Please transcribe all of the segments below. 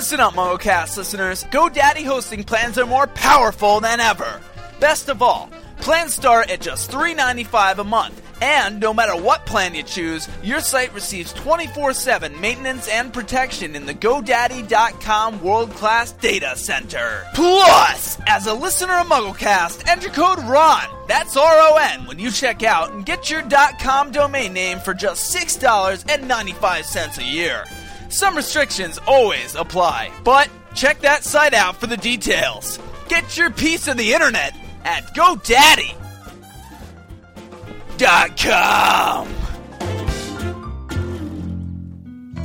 Listen up, MuggleCast listeners. GoDaddy hosting plans are more powerful than ever. Best of all, plans start at just $3.95 a month. And no matter what plan you choose, your site receives 24 7 maintenance and protection in the GoDaddy.com world class data center. Plus, as a listener of MuggleCast, enter code RON, that's R O N, when you check out and get your .com domain name for just $6.95 a year. Some restrictions always apply, but check that site out for the details. Get your piece of the internet at GoDaddy. Dot com.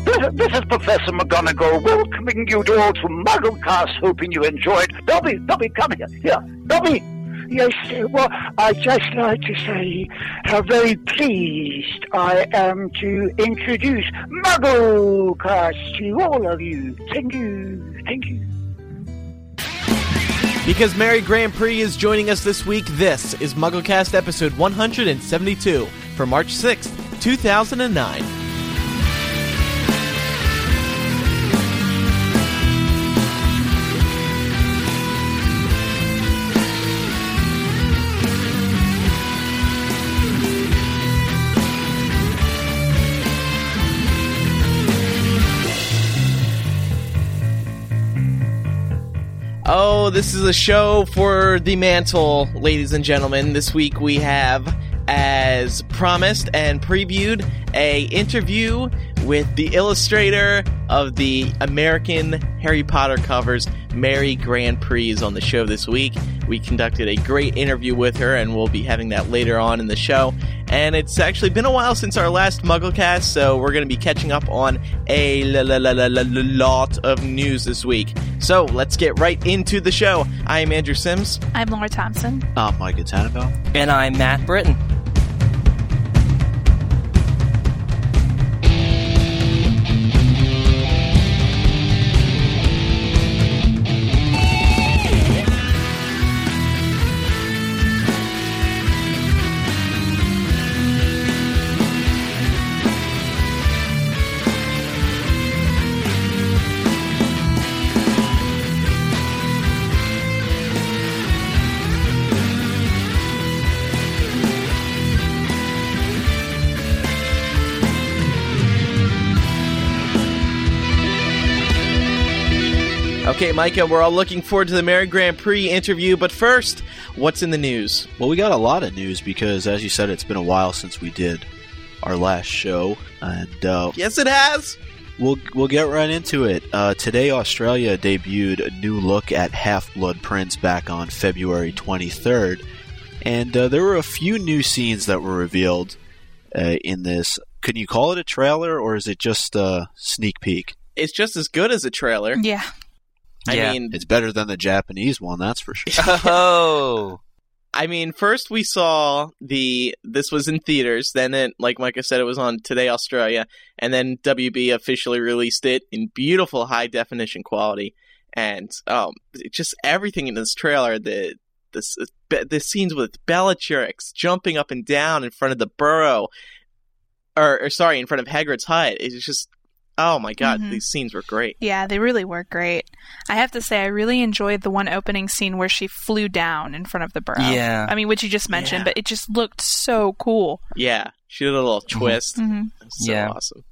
This, this is Professor McGonagall welcoming you all to MuggleCast, hoping you enjoyed. Dobby, Dobby, come here. Here, Dobby. Yes, well, I'd just like to say how very pleased I am to introduce MuggleCast to all of you. Thank you. Thank you. Because Mary GrandPré is joining us this week, this is MuggleCast episode 172 for March 6th, 2009. This is a show for the mantle, ladies and gentlemen. This week we have, as promised and previewed, a interview with the illustrator of the American Harry Potter covers, Mary GrandPré, is on the show this week. We conducted a great interview with her, and we'll be having that later on in the show. And it's actually been a while since our last MuggleCast, so we're going to be catching up on a la- la- la- la- la- lot of news this week. So let's get right into the show. I am Andrew Sims. I'm Laura Thompson. I'm Micah Tannenbaum. And I'm Matt Britton. Okay, Micah, we're all looking forward to the Mary GrandPré interview, but first, what's in the news? Well, we got a lot of news because, as you said, it's been a while since we did our last show, and uh, Yes, it has. we'll we'll get right into it. Uh, today, Australia debuted a new look at Half Blood Prince back on February 23rd, and uh, there were a few new scenes that were revealed uh, in this. Can you call it a trailer, or is it just a sneak peek? It's just as good as a trailer. Yeah. I Yeah. mean, It's better than the Japanese one, that's for sure. Oh, I mean, first we saw the this was in theaters, then it like Micah said it was on Today Australia, and then WB officially released it in beautiful high definition quality, and um, just everything in this trailer, the this the scenes with Bellatrix jumping up and down in front of the burrow, or, or sorry, in front of Hagrid's hut, it's just oh my god, Mhm. these scenes were great. Yeah, they really were great. I have to say, I really enjoyed the one opening scene where she flew down in front of the burrow. Yeah. I mean, which you just mentioned, Yeah. but it just looked so cool. Yeah, she did a little twist. hmm So Yeah. awesome.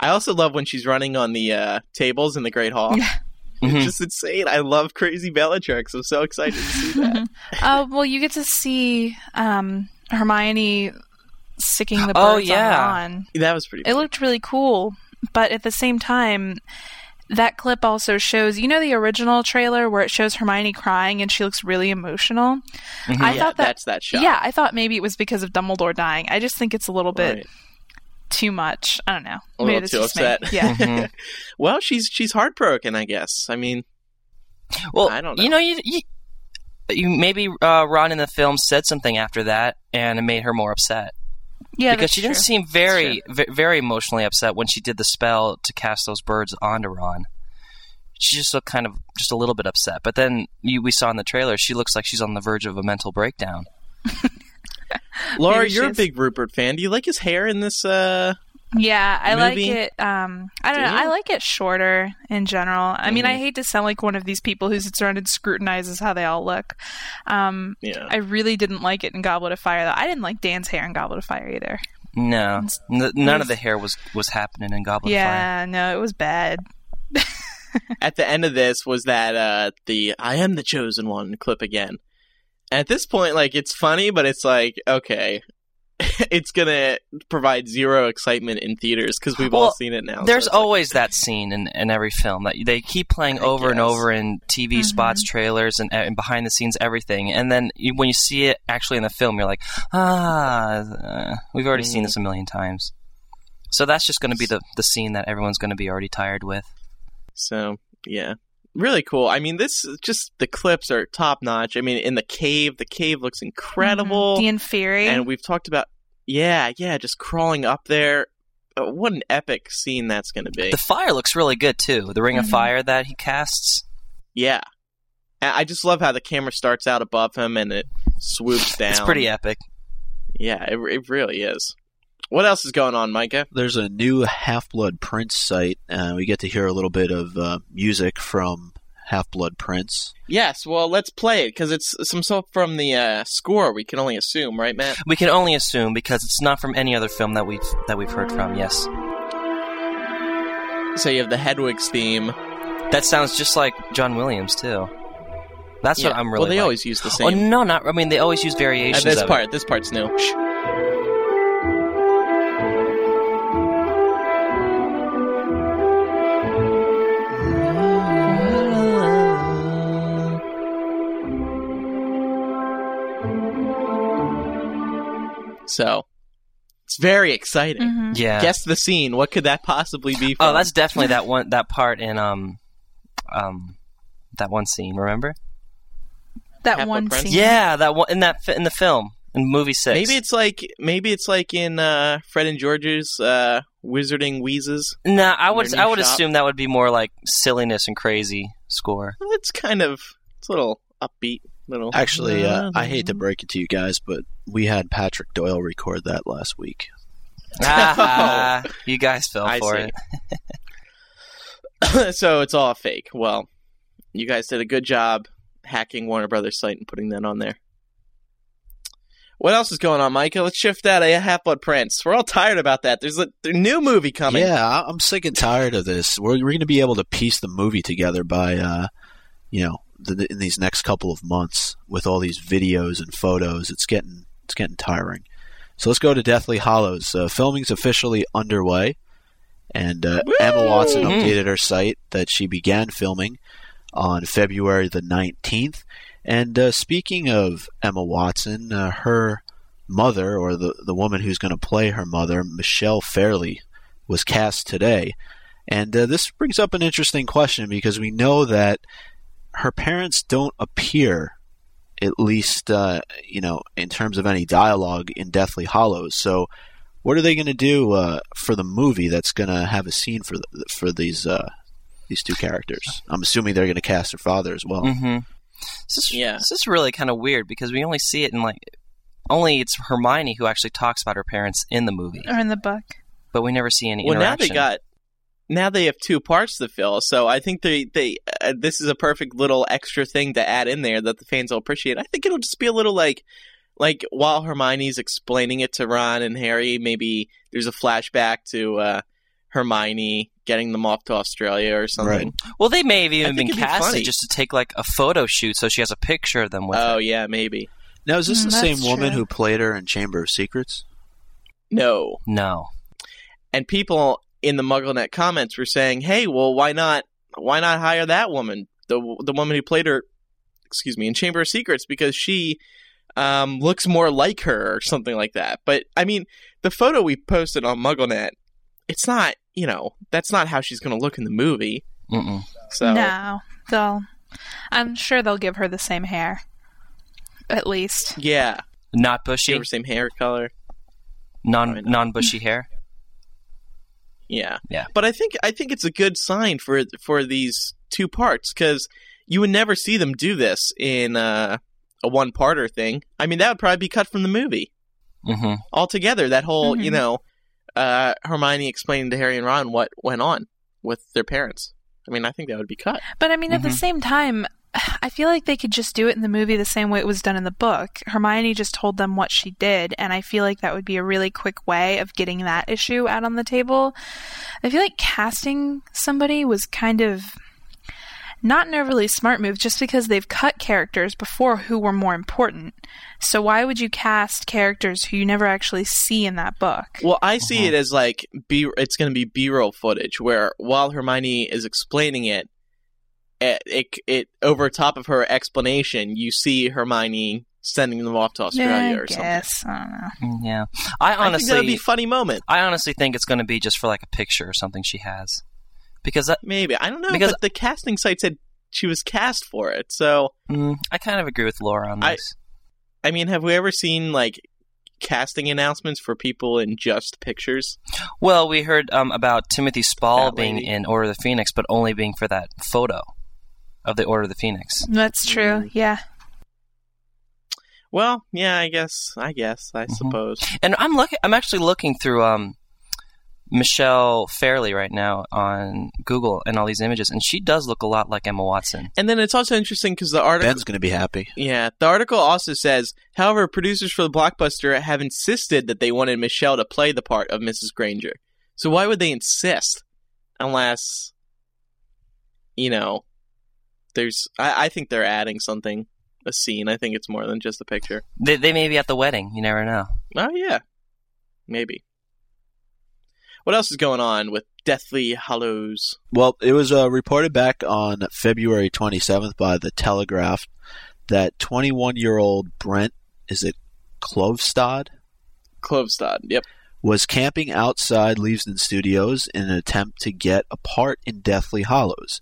I also love when she's running on the uh, tables in the Great Hall. Yeah. It's just insane. I love crazy Bellatrix. I'm so excited to see that. Oh, well, you get to see um, Hermione sticking the birds Oh, on yeah. Ron. that was pretty. It looked really cool, but at the same time, that clip also shows you know the original trailer where it shows Hermione crying and she looks really emotional. Mhm. I yeah, thought that that's that shot. Yeah, I thought maybe it was because of Dumbledore dying. I just think it's a little bit too much. I don't know. A maybe little it's too just me. upset. Yeah. Mhm. Well, she's she's heartbroken. I guess. I mean, Well, I don't know. You know, you, you, you maybe uh, Ron in the film said something after that, and it made her more upset Yeah, because she didn't true. seem very, ve- very emotionally upset when she did the spell to cast those birds onto Ron. She just looked kind of just a little bit upset. But then you, we saw in the trailer, she looks like she's on the verge of a mental breakdown. Laura, Maybe you're a big Rupert fan. Do you like his hair in this uh Yeah, I movie? like it. Um, I don't Do know. you? I like it shorter in general. I mean, I Mhm. hate to sound like one of these people who sits around and scrutinizes how they all look. Um, Yeah. I really didn't like it in Goblet of Fire, though. I didn't like Dan's hair in Goblet of Fire either. No, N- none of the hair was was happening in Goblet of Fire. yeah, no, it was bad. At the end of this was that uh the I am the chosen one clip again. At this point, like it's funny, but it's like okay, it's gonna provide zero excitement in theaters because we've all seen it now. so There's like- always that scene in, in every film that they keep playing I over and over in TV spots, trailers, and, and behind the scenes everything. And then you, when you see it actually in the film, you're like, ah, uh, we've already seen Mhm. this a million times. So that's just going to be the, the scene that everyone's going to be already tired with. So yeah, really cool. I mean, this just the clips are top notch. I mean, in the cave, the cave looks incredible, Mhm. the Inferi. and we've talked about yeah, yeah, just crawling up there. Uh, what an epic scene that's going to be. The fire looks really good too. The ring of Mhm. fire that he casts. yeah, I just love how the camera starts out above him and it swoops down. It's pretty epic. Yeah, it, it really is. What else is going on, Micah? There's a new Half Blood Prince site. Uh, we get to hear a little bit of uh, music from Half Blood Prince. Yes, well, let's play it because it's some stuff from the uh, score. We can only assume, right, Matt? We can only assume because it's not from any other film that we've that we've heard from. Yes, So you have the Hedwig's theme. that sounds just like John Williams too. That's what I'm really. well. They like. always use the same. Oh no, not. I mean, they always use Uh, variations. this of part, this part's new. So, it's very exciting. Mhm. Yeah. Guess the scene. What could that possibly be? From? Oh, that's definitely that one. That part in um, um, that one scene. Remember? that Half-Blood one Prince? scene. Yeah, that one in that in the film in movie six. maybe it's like maybe it's like in uh, Fred and George's uh, Wizarding Wheezes. Nah, I would I would shop. assume that would be more like silliness and crazy score. It's kind of it's a little upbeat, little. Actually, uh, I hate to break it to you guys, but we had Patrick Doyle record that last week. ah, you guys fell I for see. it. so it's all fake. Well, you guys did a good job hacking Warner Brothers site and putting that on there. What else is going on, Micah? Let's shift that to Half Blood Prince. We're all tired about that. There's a, there's a new movie coming. Yeah, I- I'm sick and tired of this. We're, we're going to be able to piece the movie together by, uh, you know, the, in these next couple of months with all these videos and photos. It's getting it's getting tiring. So let's go to Deathly Hallows. Uh, filming's officially underway, and uh, Emma Watson Mhm. updated her site that she began filming on February the 19th. And uh, speaking of Emma Watson, uh, her mother, or the, the woman who's going to play her mother, Michelle Fairley, was cast today. And uh, this brings up an interesting question because we know that her parents don't appear, at least, uh, you know, in terms of any dialogue in Deathly Hallows. So, what are they going to do uh, for the movie that's going to have a scene for the, for these uh, these two characters? I'm assuming they're going to cast their father as well. Mm-hmm. This is, Yeah. this is really kind of weird because we only see it in like only it's Hermione who actually talks about her parents in the movie, Or in the book. but we never see any Well, now they got now they have two parts to fill. So I think they they uh, this is a perfect little extra thing to add in there that the fans will appreciate. I think it'll just be a little like like while Hermione's explaining it to Ron and Harry, maybe there's a flashback to uh, Hermione getting them off to Australia or something. Right. well, they may have even been it'd be just to take like a photo shoot, so she has a picture of them with Oh her. yeah, maybe. Now, is this Mm, the same that's woman who played her in Chamber of Secrets? No. No, And people in the MuggleNet comments were saying, "Hey, well, why not? Why not hire that woman, the the woman who played her, excuse me, in Chamber of Secrets, because she um, looks more like her or something like that." But I mean, the photo we posted on MuggleNet, it's not, you know, that's not how she's going to look in the movie. Mm-mm. So No, they'll. I'm sure they'll give her the same hair. At least. yeah, not bushy, have her same hair color. Non non bushy hair. Yeah. Yeah. But I think I think it's a good sign for for these two parts because you would never see them do this in uh, a one parter thing. I mean, that would probably be cut from the movie Mm-hmm. altogether. That whole you Mhm. know uh, Hermione explaining to Harry and Ron what went on with their parents. I mean, I think that would be cut. But I mean, at the Mhm. same time, I feel like they could just do it in the movie the same way it was done in the book. Hermione just told them what she did, and I feel like that would be a really quick way of getting that issue out on the table. I feel like casting somebody was kind of not an overly smart move just because they've cut characters before who were more important. So why would you cast characters who you never actually see in that book? Well, I see Uh-huh. it as like B. It's going to be B-roll footage where while Hermione is explaining it, it, it, it over top of her explanation, you see Hermione sending them off to Australia Yeah, I or something. guess. I don't know. Yeah, I I think that would honestly, be a funny moment. I honestly think it's going to be just for like a picture or something she has, because that, Maybe I don't know Because- but the casting site said she was cast for it. So mm, I kind of agree with Laura on I- this. I mean, have we ever seen like casting announcements for people in just pictures? Well, we heard um, about Timothy Spall That being lady. in Order of the Phoenix, but only being for that photo of the Order of the Phoenix. That's true. Mm. Yeah. Well, yeah, I guess. I guess. I Mhm. suppose. And I'm looking. I'm actually looking through um, Michelle Fairley right now on Google and all these images, and she does look a lot like Emma Watson. And then it's also interesting because the article. Ben's going to be happy. Yeah, the article also says, however, producers for the blockbuster have insisted that they wanted Michelle to play the part of Mrs. Granger. So why would they insist? Unless, you know, there's. I, I think they're adding something, a scene. I think it's more than just a picture. They, they may be at the wedding. You never know. Oh yeah, maybe. What else is going on with Deathly Hallows? Well, it was uh, reported back on February 27th by the Telegraph that 21 year old Brent, is it Klovstad, Clovestad. Yep. was camping outside Leavesden Studios in an attempt to get a part in Deathly Hallows.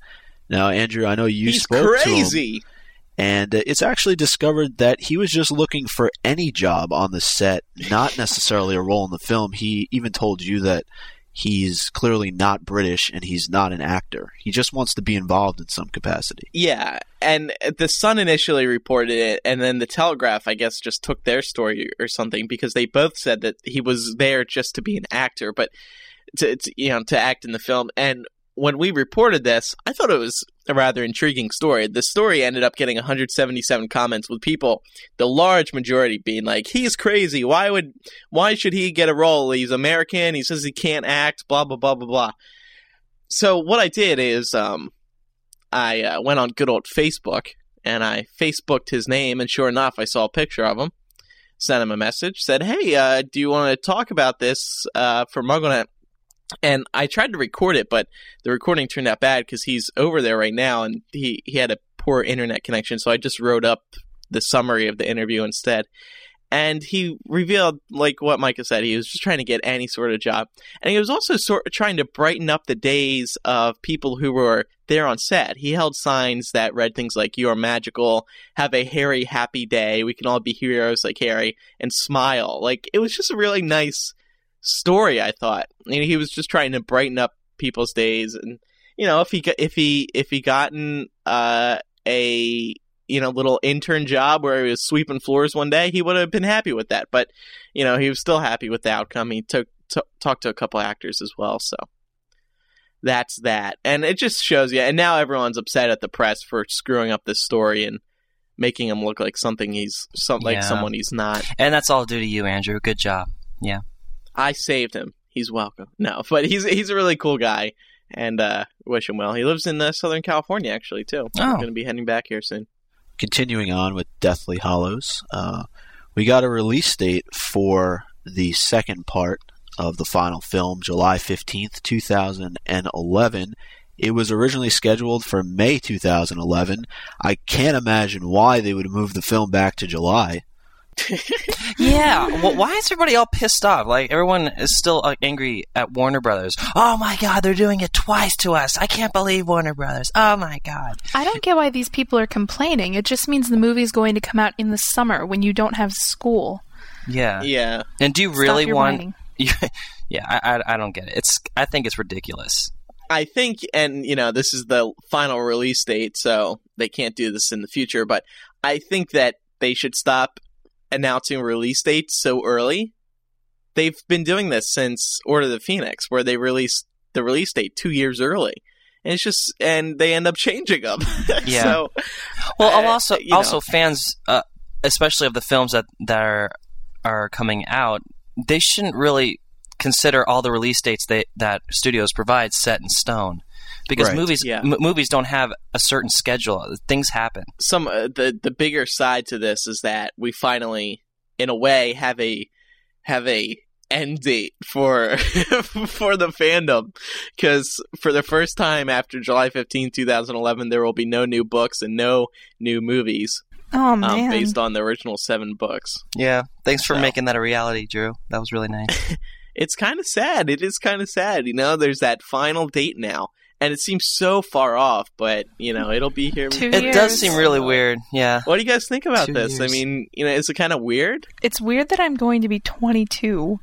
Now, Andrew, I know you He's spoke to him, crazy. and uh, it's actually discovered that he was just looking for any job on the set, not necessarily a role in the film. He even told you that he's clearly not British and he's not an actor. He just wants to be involved in some capacity. Yeah, and the Sun initially reported it, and then the Telegraph, I guess, just took their story or something because they both said that he was there just to be an actor, but to, to you know to act in the film. And when we reported this, I thought it was a rather intriguing story. The story ended up getting 177 comments with people, the large majority being like, "He's crazy. Why would? Why should he get a role? He's American. He says he can't act. Blah blah blah blah blah." So what I did is, um, I uh, went on good old Facebook and I Facebooked his name, and sure enough, I saw a picture of him. Sent him a message, said, "Hey, uh, do you want to talk about this uh, for MuggleNet?" And I tried to record it, but the recording turned out bad because he's over there right now, and he he had a poor internet connection. So I just wrote up the summary of the interview instead. And he revealed, like what Micah said, he was just trying to get any sort of job. And he was also sort of trying to brighten up the days of people who were there on set. He held signs that read things like, You are magical, have a hairy happy day, we can all be heroes like Harry, and smile. Like, it was just a really nice story, I thought. And he was just trying to brighten up people's days. And, you know, if he, if he, if he gotten, uh, a, you know, little intern job where he was sweeping floors one day, he would have been happy with that. But, you know, he was still happy with the outcome. He took, t- talked to a couple actors as well, so that's that. And it just shows you. And now everyone's upset at the press for screwing up this story and making him look like something he's some like Yeah. someone he's not. And that's all due to you, Andrew. Good job. I saved him. He's welcome. No, but he's he's a really cool guy, and uh, wish him well. He lives in uh, Southern California actually too. Oh. I'm going to be heading back here soon. Continuing on with Deathly Hallows, uh, we got a release date for the second part of the final film, July 15th, 2011. It was originally scheduled for May 2011. I can't imagine why they would move the film back to July. Yeah. well, why is everybody all pissed off? Like everyone is still uh, angry at Warner Brothers. Oh my God, they're doing it twice to us. I can't believe Warner Brothers. Oh my God. I don't get why these people are complaining. It just means the movie's going to come out in the summer when you don't have school. Yeah. Yeah, And do you really want? yeah. I, I I don't get it. It's I think it's ridiculous. I think, and you know, this is the final release date, so they can't do this in the future. But I think that they should stop announcing release dates so early they've been doing this since Order of the Phoenix, where they released the release date two years early. And it's just, and they end up changing them. Yeah. so, Well, uh, also you know. also fans, uh, especially of the films that that are are coming out, they shouldn't really consider all the release dates they, that studios provide set in stone, because Right, movies yeah. m- movies don't have a certain schedule. Things happen. some uh, the the bigger side to this is that we finally, in a way, have a have a end date for for the fandom because for the first time after July 15, 2011, there will be no new books and no new movies Oh um, man. based on the original seven books. Yeah. Thanks for So. making that a reality, Drew. That was really nice. It's kind of sad. It is kind of sad. You know, there's that final date now. And it seems so far off, but you know it'll be here. Two it does seem really weird. Yeah. What do you guys think about Two this? I mean, you know, is it kind of weird? It's weird that I'm going to be 22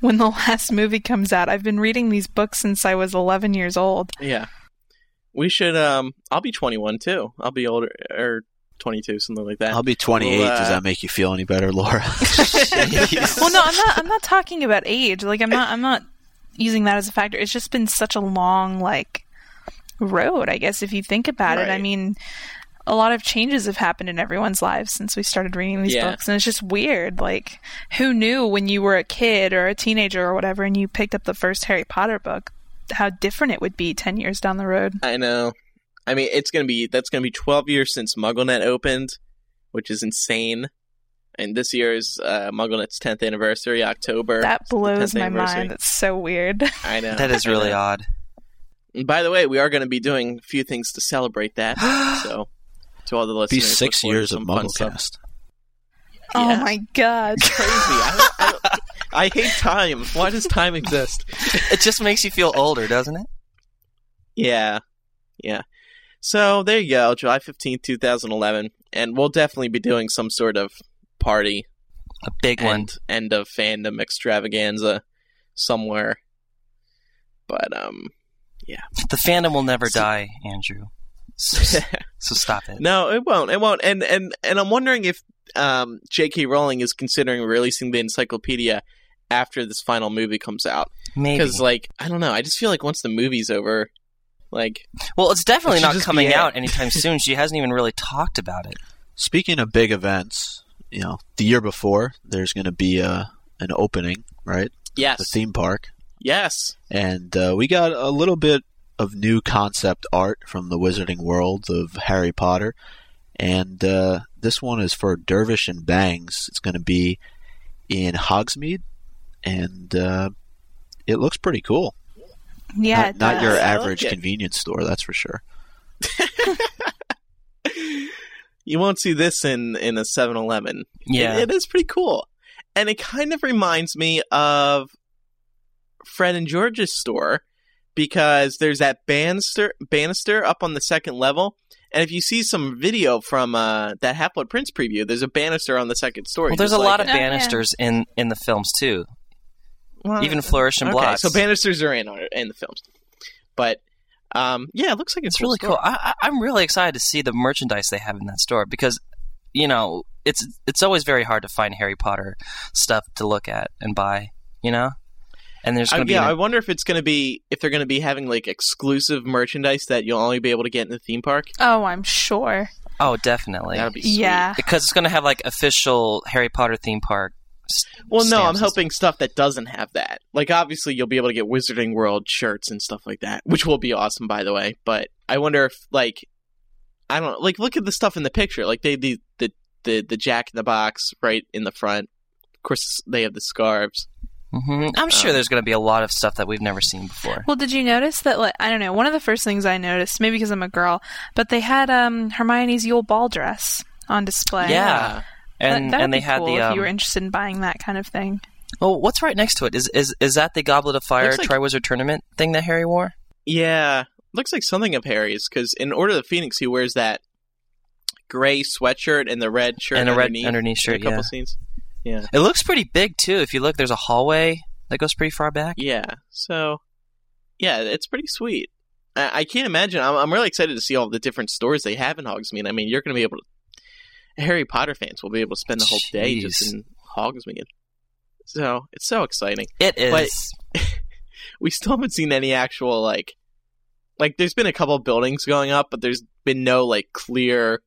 when the last movie comes out. I've been reading these books since I was 11 years old. Yeah. We should um I'll be 21 too. I'll be older or 22 something like that. I'll be 28. Well, uh, Does that make you feel any better, Laura? Well, no, I'm not. I'm not talking about age. Like, I'm not. I'm not using that as a factor. It's just been such a long like road. I guess if you think about it, I mean, a lot of changes have happened in everyone's lives since we started reading these Yeah. books, and it's just weird. Like, who knew when you were a kid or a teenager or whatever, and you picked up the first Harry Potter book, how different it would be ten years down the road? I know. I mean, it's going to be that's going to be 12 years since MuggleNet opened, which is insane. And this year is uh, MuggleNet's 10th anniversary, October. That blows my mind. That's so weird. I know. That is really odd. And by the way, we are going to be doing a few things to celebrate that. so, to all the listeners, be six years of some fun. MuggleCast. Oh Yeah. my god. Crazy. I, I, don't- I hate time. Why does time exist? It just makes you feel older, doesn't it? Yeah. Yeah. So there you go, July 15th, 2011. And we'll definitely be doing some sort of party A big one. end of fandom extravaganza somewhere. But, um, yeah, The fandom will never die, Andrew. So, so stop it. no, it won't. It won't. And, and, and I'm wondering if, um, J.K. Rowling is considering releasing the encyclopedia after this final movie comes out. Maybe. Because, like, I don't know. I just feel like once the movie's over, like, Well, it's definitely not coming out anytime soon. She hasn't even really talked about it. Speaking of big events, you know, the year before there's going to be a an opening, right? yes. The theme park, Yes. and uh, we got a little bit of new concept art from the Wizarding World of Harry Potter, and uh, this one is for Dervish and Bangs. It's going to be in Hogsmeade, and uh, it looks pretty cool. Yeah, not, not your I like average convenience store, that's for sure. You won't see this in in a 7-Eleven. Yeah. It- it is pretty cool, and it kind of reminds me of Fred and George's store because there's that banister banister up on the second level. And if you see some video from uh, that Half Blood Prince preview, there's a banister on the second story. Well, there's a just lot like of Oh, yeah. banisters in, in the films, too. Well, Even Flourish and okay, Blotts. so banisters are in in the films, but um, yeah, it looks like It's really cool. I, I, I'm really excited to see the merchandise they have in that store because, you know, it's it's always very hard to find Harry Potter stuff to look at and buy. You know, and there's going to yeah, be I an- wonder if it's going to be if they're going to be having like exclusive merchandise that you'll only be able to get in the theme park. Oh, I'm sure. oh, definitely That'd be sweet. Yeah. because it's going to have like official Harry Potter theme park. S- Well, no, I'm stamps hoping stuff that doesn't have that. Like, obviously, you'll be able to get Wizarding World shirts and stuff like that, which will be awesome, by the way. But I wonder if, like, I don't like look at the stuff in the picture. Like, they the the the, the Jack in the Box right in the front. Of course, they have the scarves. Mm-hmm. I'm sure Um, there's going to be a lot of stuff that we've never seen before. Well, did you notice that? Like, I don't know. One of the first things I noticed, maybe because I'm a girl, but they had um, Hermione's Yule Ball dress on display. Yeah. And that, that'd and they be had cool the if um, you were interested in buying that kind of thing. oh, what's right next to it? Is is is that the Goblet of Fire Looks like- Triwizard Tournament thing that Harry wore? Yeah, looks like something of Harry's because in Order of the Phoenix, he wears that gray sweatshirt and the red shirt And a red underneath, underneath shirt, A couple yeah. scenes. Yeah, It looks pretty big too. If you look, there's a hallway that goes pretty far back. yeah. So, yeah, it's pretty sweet. I, I can't imagine. I'm, I'm really excited to see all the different stores they have in Hogsmeade. I mean, you're going to be able to. Harry Potter fans will be able to spend the whole day just in Hogsmeade. So it's so exciting. It is. But- We still haven't seen any actual like, like there's been a couple buildings going up, but there's been no like clear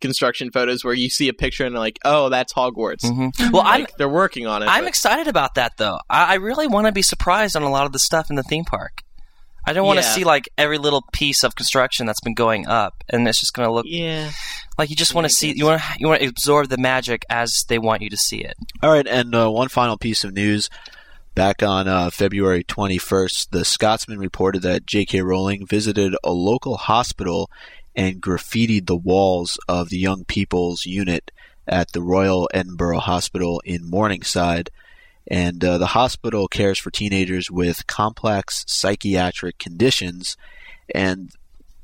construction photos where you see a picture and like, oh, that's Hogwarts. Mhm. Well, I'm they're working on it. I'm but- excited about that though. I, I really want to be surprised on a lot of the stuff in the theme park. I don't want to Yeah. see like every little piece of construction that's been going up, and it's just going to look yeah. Like you just want to see you want you want to absorb the magic as they want you to see it. All right, and uh, one final piece of news. Back on uh, February 21st, the Scotsman reported that J.K. Rowling visited a local hospital and graffitied the walls of the young people's unit at the Royal Edinburgh Hospital in Morningside. And uh, the hospital cares for teenagers with complex psychiatric conditions. And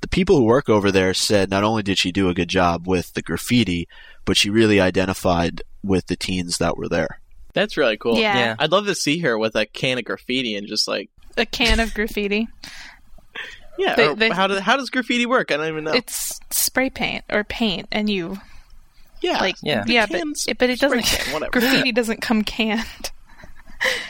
the people who work over there said not only did she do a good job with the graffiti, but she really identified with the teens that were there. That's really cool. Yeah. Yeah. I'd love to see her with a can of graffiti and just like, A can of graffiti. yeah. They- or they- how, do, how does graffiti work? I don't even know. It's spray paint or paint, and you yeah. like Yeah. yeah, Cans, but but it doesn't. can, graffiti doesn't come canned.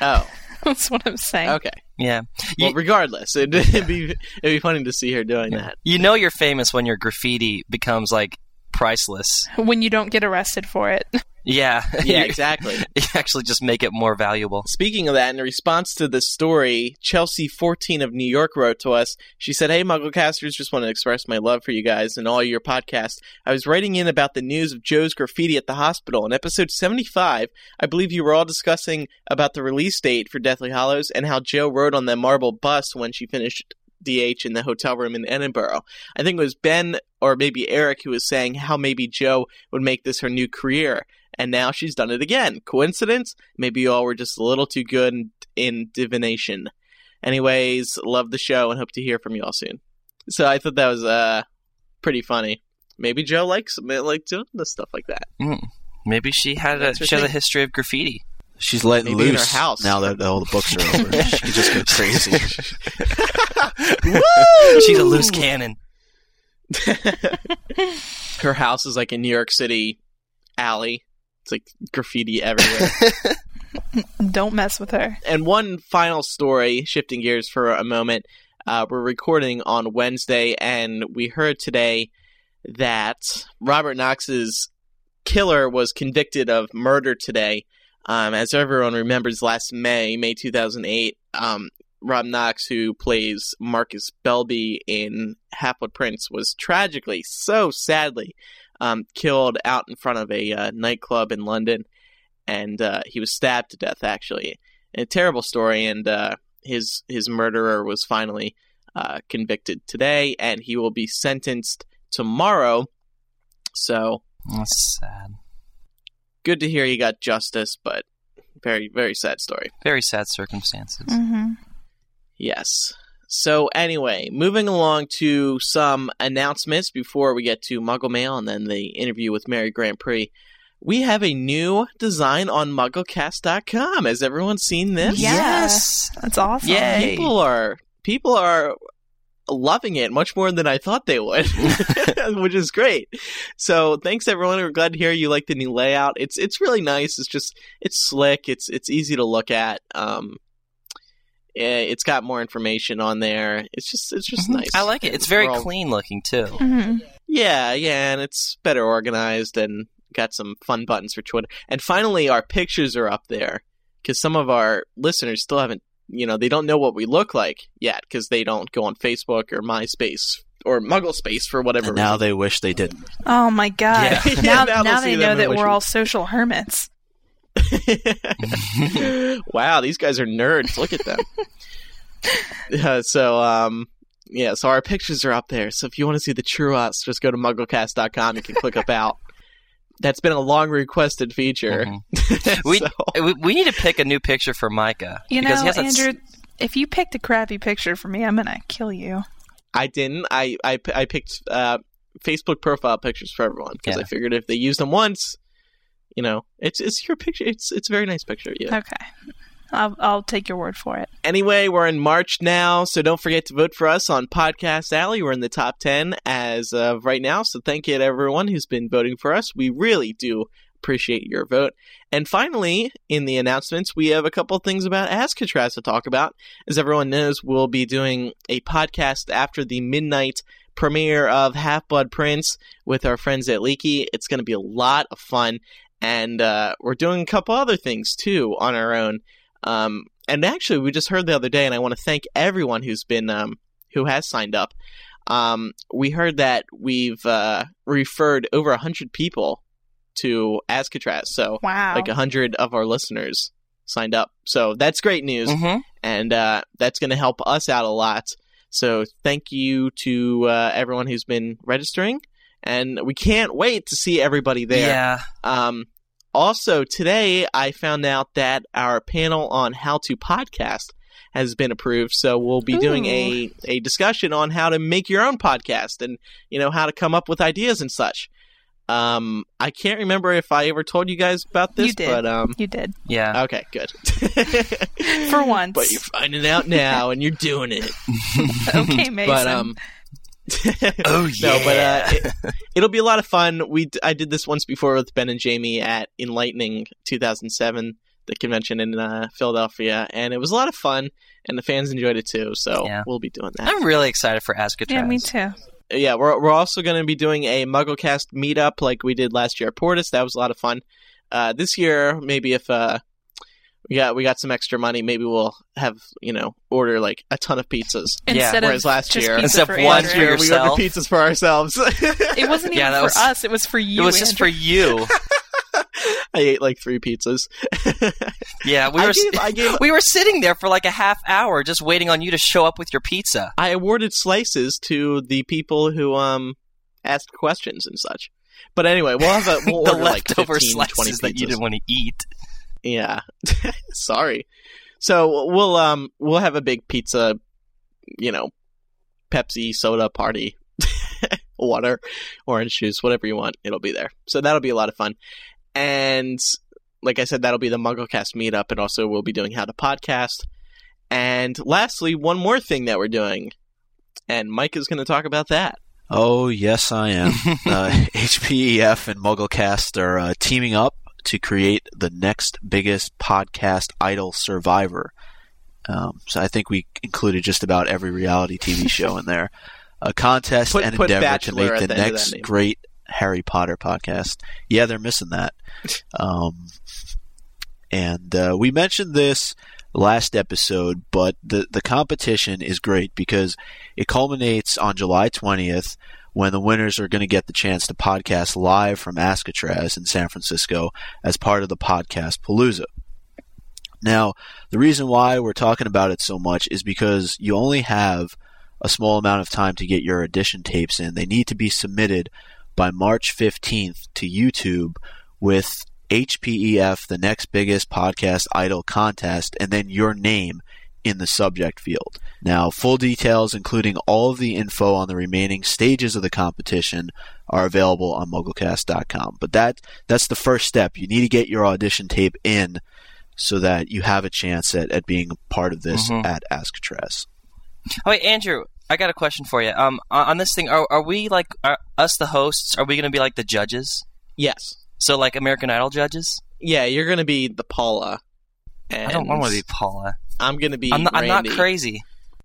oh, That's what I'm saying. okay. Yeah, Well, you, regardless, it'd, it'd be it'd be funny to see her doing that. you know you're famous when your graffiti becomes like priceless. When you don't get arrested for it. Yeah, Yeah, exactly. You actually just make it more valuable. Speaking of that, in response to the story, Chelsea 14 of New York wrote to us. She said, Hey, Mugglecasters, just want to express my love for you guys and all your podcasts. I was writing in about the news of Jo's graffiti at the hospital. In episode 75, I believe you were all discussing about the release date for Deathly Hallows and how Jo wrote on the marble bus when she finished DH in the hotel room in Edinburgh. I think it was Ben or maybe Eric who was saying how maybe Jo would make this her new career and now she's done it again. Coincidence? Maybe you all were just a little too good in, in divination. Anyways, love the show and hope to hear from you all soon. So I thought that was uh pretty funny. Maybe Jo likes like doing the stuff like that. Maybe she had a That's she has a history of graffiti. She's letting Maybe in loose her house. now that all the books are over. she can just go crazy. She's a loose cannon. Her house is like a New York City alley. It's like graffiti everywhere. Don't mess with her. and one final story, shifting gears for a moment. Uh, we're recording on Wednesday, and we heard today that Robert Knox's killer was convicted of murder today. Um, as everyone remembers, last May, May 2008, um, Rob Knox, who plays Marcus Belby in Half Blood Prince, was tragically, so sadly, um, killed out in front of a uh, nightclub in London, and uh, he was stabbed to death. Actually, a terrible story. And uh, his his murderer was finally uh, convicted today, and he will be sentenced tomorrow. So That's sad. Good to hear you got justice, but very very sad story. Very sad circumstances. Mm-hmm. Yes. So anyway, moving along to some announcements before we get to Muggle Mail and then the interview with Mary GrandPré. We have a new design on MuggleCast.com. Has everyone seen this? Yeah. Yes. That's awesome. Yay. People are people are loving it much more than I thought they would, which is great. So thanks everyone. We're glad to hear you like the new layout. It's it's really nice. It's just it's slick. It's it's easy to look at. Um, eh, it's got more information on there. It's just it's just Mhm. nice. I like it. It's very all- clean looking too. hmm Yeah, yeah, and it's better organized and got some fun buttons for Twitter. And finally, our pictures are up there because some of our listeners still haven't, you know, they don't know what we look like yet because they don't go on Facebook or MySpace or Muggle Space for whatever. and now reason. they wish they didn't. Oh my god. Yeah. Yeah, Now, now now, they'll they see know that we're we- all social hermits. wow, these guys are nerds. Look at them. Yeah, so, um, yeah, so our pictures are up there. So if you want to see the true us, just go to mugglecast.com. You can click about. That's been a long requested feature. Mhm. We, So- we we need to pick a new picture for Micah You know, he has that s- Andrew, if you picked a crappy picture for me, I'm gonna kill you. I didn't. I I, I picked uh, Facebook profile pictures for everyone because Yeah. I figured if they used them once, you know, it's it's your picture. It's it's a very nice picture. Yeah. Okay. I'll, I'll take your word for it. Anyway, we're in March now, so don't forget to vote for us on Podcast Alley. We're in the top ten as of right now. So thank you to everyone who's been voting for us. We really do appreciate your vote. And finally, in the announcements, we have a couple things about Azkatraz to talk about. As everyone knows, we'll be doing a podcast after the midnight premiere of Half Blood Prince with our friends at Leaky. It's going to be a lot of fun, and uh, we're doing a couple other things too on our own. Um, and actually, we just heard the other day, and I want to thank everyone who's been um, who has signed up. Um, we heard that we've uh, referred over hundred people to Azkatraz, so Wow. like a hundred of our listeners signed up. So that's great news, hmm and uh, that's going to help us out a lot. So thank you to uh, everyone who's been registering, and we can't wait to see everybody there. Yeah. Um, also, today I found out that our panel on how to podcast has been approved. So we'll be doing a, a discussion on how to make your own podcast and, you know, how to come up with ideas and such. Um, I can't remember if I ever told you guys about this, You did. but, um, you did. Yeah. okay, good. For once. But you're finding out now and you're doing it. okay, Mason. But, um, Oh yeah. No, but uh, it, it'll be a lot of fun. We d- I did this once before with Ben and Jamie at Enlightening 2007, the convention in uh, Philadelphia, and it was a lot of fun, and the fans enjoyed it too. So Yeah. we'll be doing that. I'm really excited for Azkatraz. yeah, me too. yeah, we're we're also going to be doing a MuggleCast meetup like we did last year at Portus. That was a lot of fun. Uh, this year, maybe if uh, we got we got some extra money, maybe we'll have you know order like a ton of pizzas. Yeah. Instead Whereas of last just year- pizza Instead for of one Andrew. for your- we ordered pizzas for ourselves. It wasn't even Yeah, that for was- us. It was for you. It was just for you. I ate like three pizzas. Yeah, we I were gave- I gave- we were sitting there for like a half hour just waiting on you to show up with your pizza. I awarded slices to the people who um asked questions and such. But anyway, we'll have a we'll the order like leftover 15, 20 slices that you didn't want to eat. Yeah, sorry. So we'll um we'll have a big pizza, you know, Pepsi soda party, water, orange juice, whatever you want. It'll be there. So that'll be a lot of fun. And like I said, that'll be the MuggleCast meetup, and also we'll be doing how to podcast. And lastly, one more thing that we're doing, and Mike is going to talk about that. Oh, yes, I am. uh, HPEF and MuggleCast are uh, teaming up to create the next biggest podcast idol survivor. Um, so I think we included just about every reality TV show in there. A contest Put- and put endeavor to make the the end of that next great Harry Potter podcast. Yeah, they're missing that. Um, and uh, we mentioned this last episode, but the the competition is great because it culminates on July 20th when the winners are going to get the chance to podcast live from Azkatraz in San Francisco as part of the podcast Palooza. Now, the reason why we're talking about it so much is because you only have a small amount of time to get your audition tapes in. They need to be submitted by March 15th to YouTube with HPEF, the next biggest podcast idol contest, and then your name in the subject field. Now, full details, including all of the info on the remaining stages of the competition, are available on MuggleCast.com. But that that's the first step. You need to get your audition tape in so that you have a chance at, at being part of this Mhm. at Azkatraz. Oh, wait, Andrew, I got a question for you. Um, on on this thing, are, are we like are us the hosts? Are we going to be like the judges? Yes. So like American Idol judges? Yeah, you're going to be the Paula. And I don't want to be Paula. I'm going to be I'm not, I'm not Randy. crazy.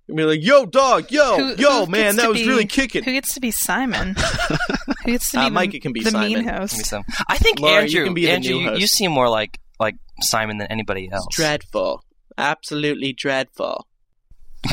You'll be like, yo, dog, yo, Who- yo, who man, that was be- really kicking. Who gets to be Simon? Who gets to be Uh, Mike, it can be the Simon. mean Give me host? some. I think Laura, you Andrew, can be the Andrew, new you, you seem more like like Simon than anybody else. Dreadful. Absolutely dreadful.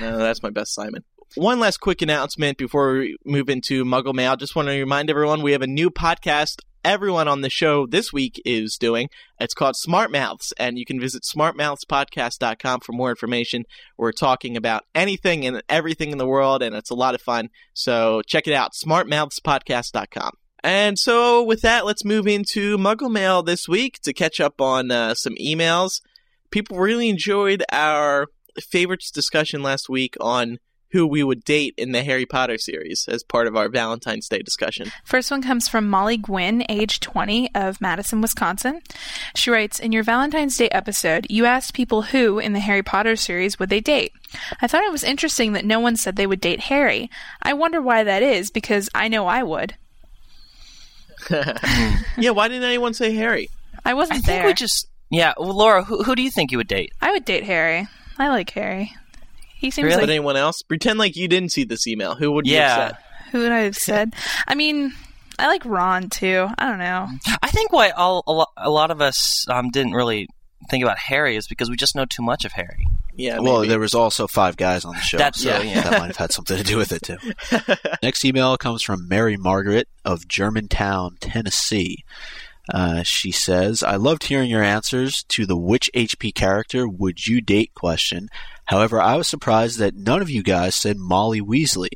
no, that's my best Simon. One last quick announcement before we move into Muggle Mail. Just want to remind everyone we have a new podcast everyone on the show this week is doing. It's called Smart Mouths, and you can visit smartmouthspodcast.com for more information. We're talking about anything and everything in the world, and it's a lot of fun. So check it out, smartmouthspodcast.com. And so, with that, let's move into Muggle Mail this week to catch up on uh, some emails. People really enjoyed our favorites discussion last week on who we would date in the Harry Potter series as part of our Valentine's Day discussion. First one comes from Molly Gwynn, age 20, of Madison, Wisconsin. She writes In your Valentine's Day episode, you asked people who, in the Harry Potter series, would they date. I thought it was interesting that no one said they would date Harry. I wonder why that is, because I know I would. yeah, why didn't anyone say Harry? I wasn't I think there. we just yeah. Well, Laura, who, who do you think you would date? I would date Harry. I like Harry. He seems Really? Like anyone else? Pretend like you didn't see this email. Who would you Yeah. have said? who would I have said? I mean, I like Ron too. I don't know. I think why all a, lo- a lot of us um, didn't really think about Harry is because we just know too much of Harry. Yeah, well, maybe. there was also five guys on the show. That's so true, yeah. that might have had something to do with it too. Next email comes from Mary Margaret of Germantown, Tennessee. Uh, she says, "I loved hearing your answers to the which HP character would you date question. However, I was surprised that none of you guys said Molly Weasley.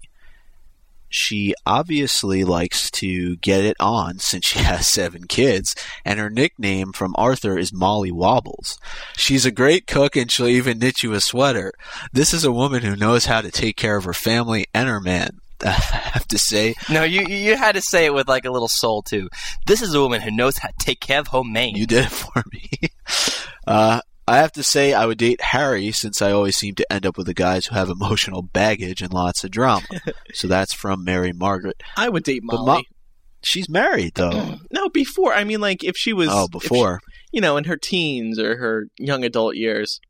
She obviously likes to get it on since she has seven kids, and her nickname from Arthur is Molly Wobbles. She's a great cook and she'll even knit you a sweater. This is a woman who knows how to take care of her family and her man. I have to say, No, you you had to say it with like a little soul too. This is a woman who knows how to take care of her man. you did it for me. uh, I have to say, I would date Harry since I always seem to end up with the guys who have emotional baggage and lots of drama. so that's from Mary Margaret. I would date Molly. Mo- She's married though. no, before. I mean, like if she was. oh, if before. she- you know, in her teens or her young adult years.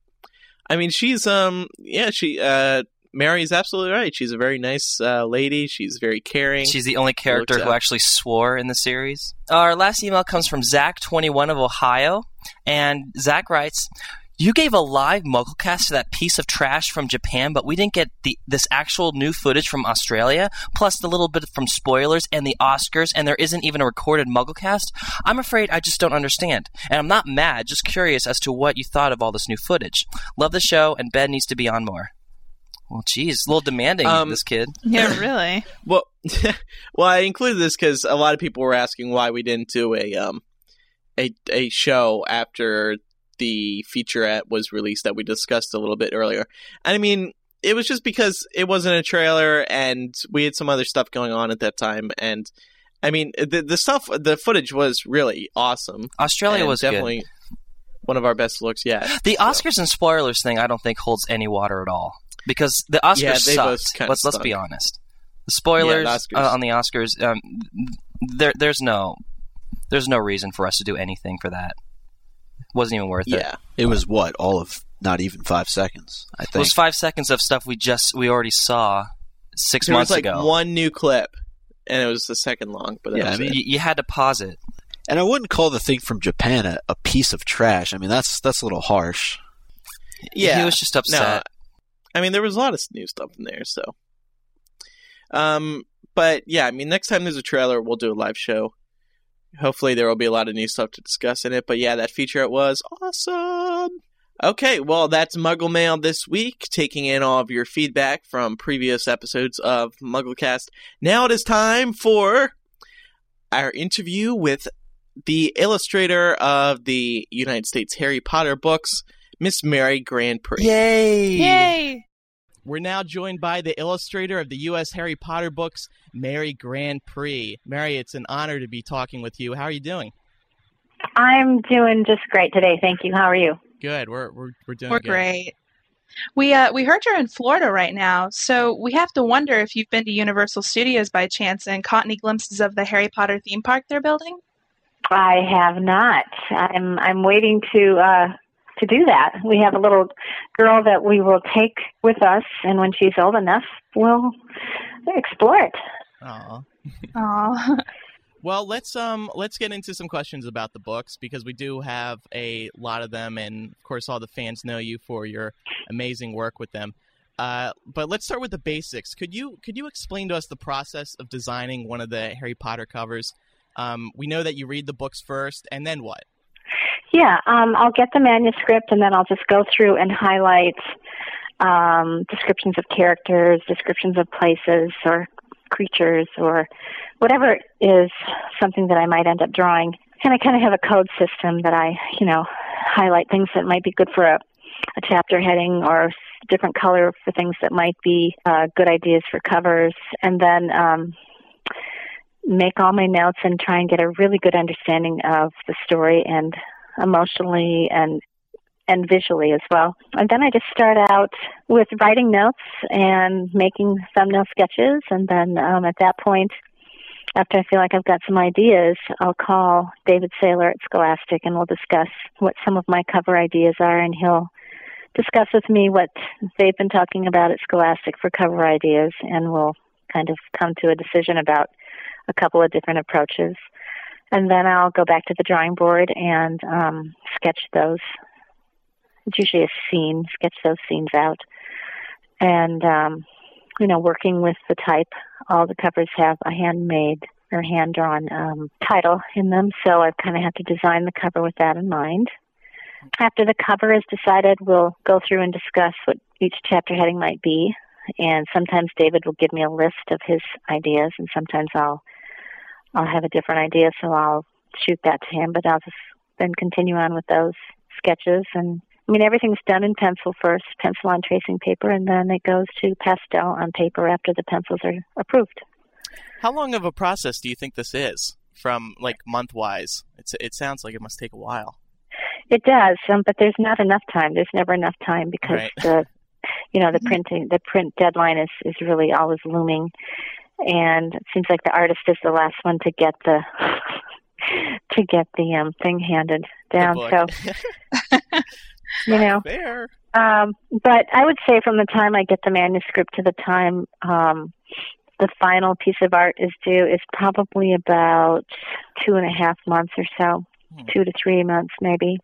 I mean, she's um, yeah, she uh, Mary's absolutely right. She's a very nice uh, lady. She's very caring. She's the only character who out. actually swore in the series. Our last email comes from Zach21 of Ohio, and Zach writes, "You gave a live MuggleCast to that piece of trash from Japan, but we didn't get the this actual new footage from Australia, plus the little bit from spoilers and the Oscars, and there isn't even a recorded MuggleCast. I'm afraid I just don't understand, and I'm not mad, just curious as to what you thought of all this new footage. Love the show, and Ben needs to be on more." Well, geez, a little demanding, Um, this kid. Yeah, really. Well, well, I included this because a lot of people were asking why we didn't do a um a a show after the featurette was released that we discussed a little bit earlier. And I mean, it was just because it wasn't a trailer, and we had some other stuff going on at that time. And I mean, the the stuff, the footage was really awesome. Australia and was good. definitely one of our best looks yet. The So- Oscars and spoilers thing, I don't think holds any water at all because the Oscars Yeah, sucked. Let's let's be honest. The spoilers Yeah, the uh, on the Oscars, um, there there's no there's no reason for us to do anything for that. Wasn't even worth it. Yeah, It was what all of not even five seconds. I think It was five seconds of stuff we just we already saw six there was months like ago. one new clip, and it was the second long. But Yeah, I mean, you, you had to pause it. and I wouldn't call the thing from Japan a, a piece of trash. I mean, that's that's a little harsh. yeah, he was just upset. I mean there was a lot of new stuff in there. So, um, but yeah, I mean next time there's a trailer, we'll do a live show. Hopefully there will be a lot of new stuff to discuss in it. But yeah, that featurette was awesome. Okay, well that's Muggle Mail this week, taking in all of your feedback from previous episodes of MuggleCast. Now it is time for our interview with the illustrator of the United States Harry Potter books, Miss Mary GrandPré. Yay! Yay! We're now joined by the illustrator of the U.S. Harry Potter books, Mary GrandPré. Mary, it's an honor to be talking with you. How are you doing? I'm doing just great today. Thank you. How are you? Good. We're we're, we're doing We're good. great. We uh we heard you're in Florida right now, so we have to wonder if you've been to Universal Studios by chance and caught any glimpses of the Harry Potter theme park they're building. I have not. I'm I'm waiting to uh to do that. We have a little girl that we will take with us and when she's old enough, we'll explore it. Aw. Aw. Well, let's um let's get into some questions about the books because we do have a lot of them, and of course, all the fans know you for your amazing work with them. Uh, but let's start with the basics. Could you could you explain to us the process of designing one of the Harry Potter covers? Um, we know that you read the books first, and then what? Yeah, um, I'll get the manuscript and then I'll just go through and highlight um, descriptions of characters, descriptions of places or creatures or whatever is something that I might end up drawing. And I kind of have a code system that I, you know, highlight things that might be good for a, a chapter heading or different color for things that might be uh, good ideas for covers. And then um, make all my notes and try and get a really good understanding of the story and emotionally and and visually as well. And then I just start out with writing notes and making thumbnail sketches, and then um, at that point, after I feel like I've got some ideas, I'll call David Saylor at Scholastic and we'll discuss what some of my cover ideas are, and he'll discuss with me what they've been talking about at Scholastic for cover ideas, and we'll kind of come to a decision about a couple of different approaches. And then I'll go back to the drawing board and um, sketch those. It's usually a scene, sketch those scenes out. And, um, you know, working with the type, all the covers have a handmade or hand drawn um, title in them, so I've kind of have to design the cover with that in mind. After the cover is decided, we'll go through and discuss what each chapter heading might be. And sometimes David will give me a list of his ideas, and sometimes I'll I'll have a different idea, so I'll shoot that to him. But I'll just then continue on with those sketches. And I mean, everything's done in pencil first, pencil on tracing paper, and then it goes to pastel on paper after the pencils are approved. How long of a process do you think this is, from like month wise? It's it sounds like it must take a while. It does, um, but there's not enough time. There's never enough time because Right. the, you know, the printing, the print deadline is is really always looming, and it seems like the artist is the last one to get the to get the um thing handed down. So you know, Fair. um, but I would say from the time I get the manuscript to the time um, the final piece of art is due is probably about two and a half months or so, Hmm. two to three months maybe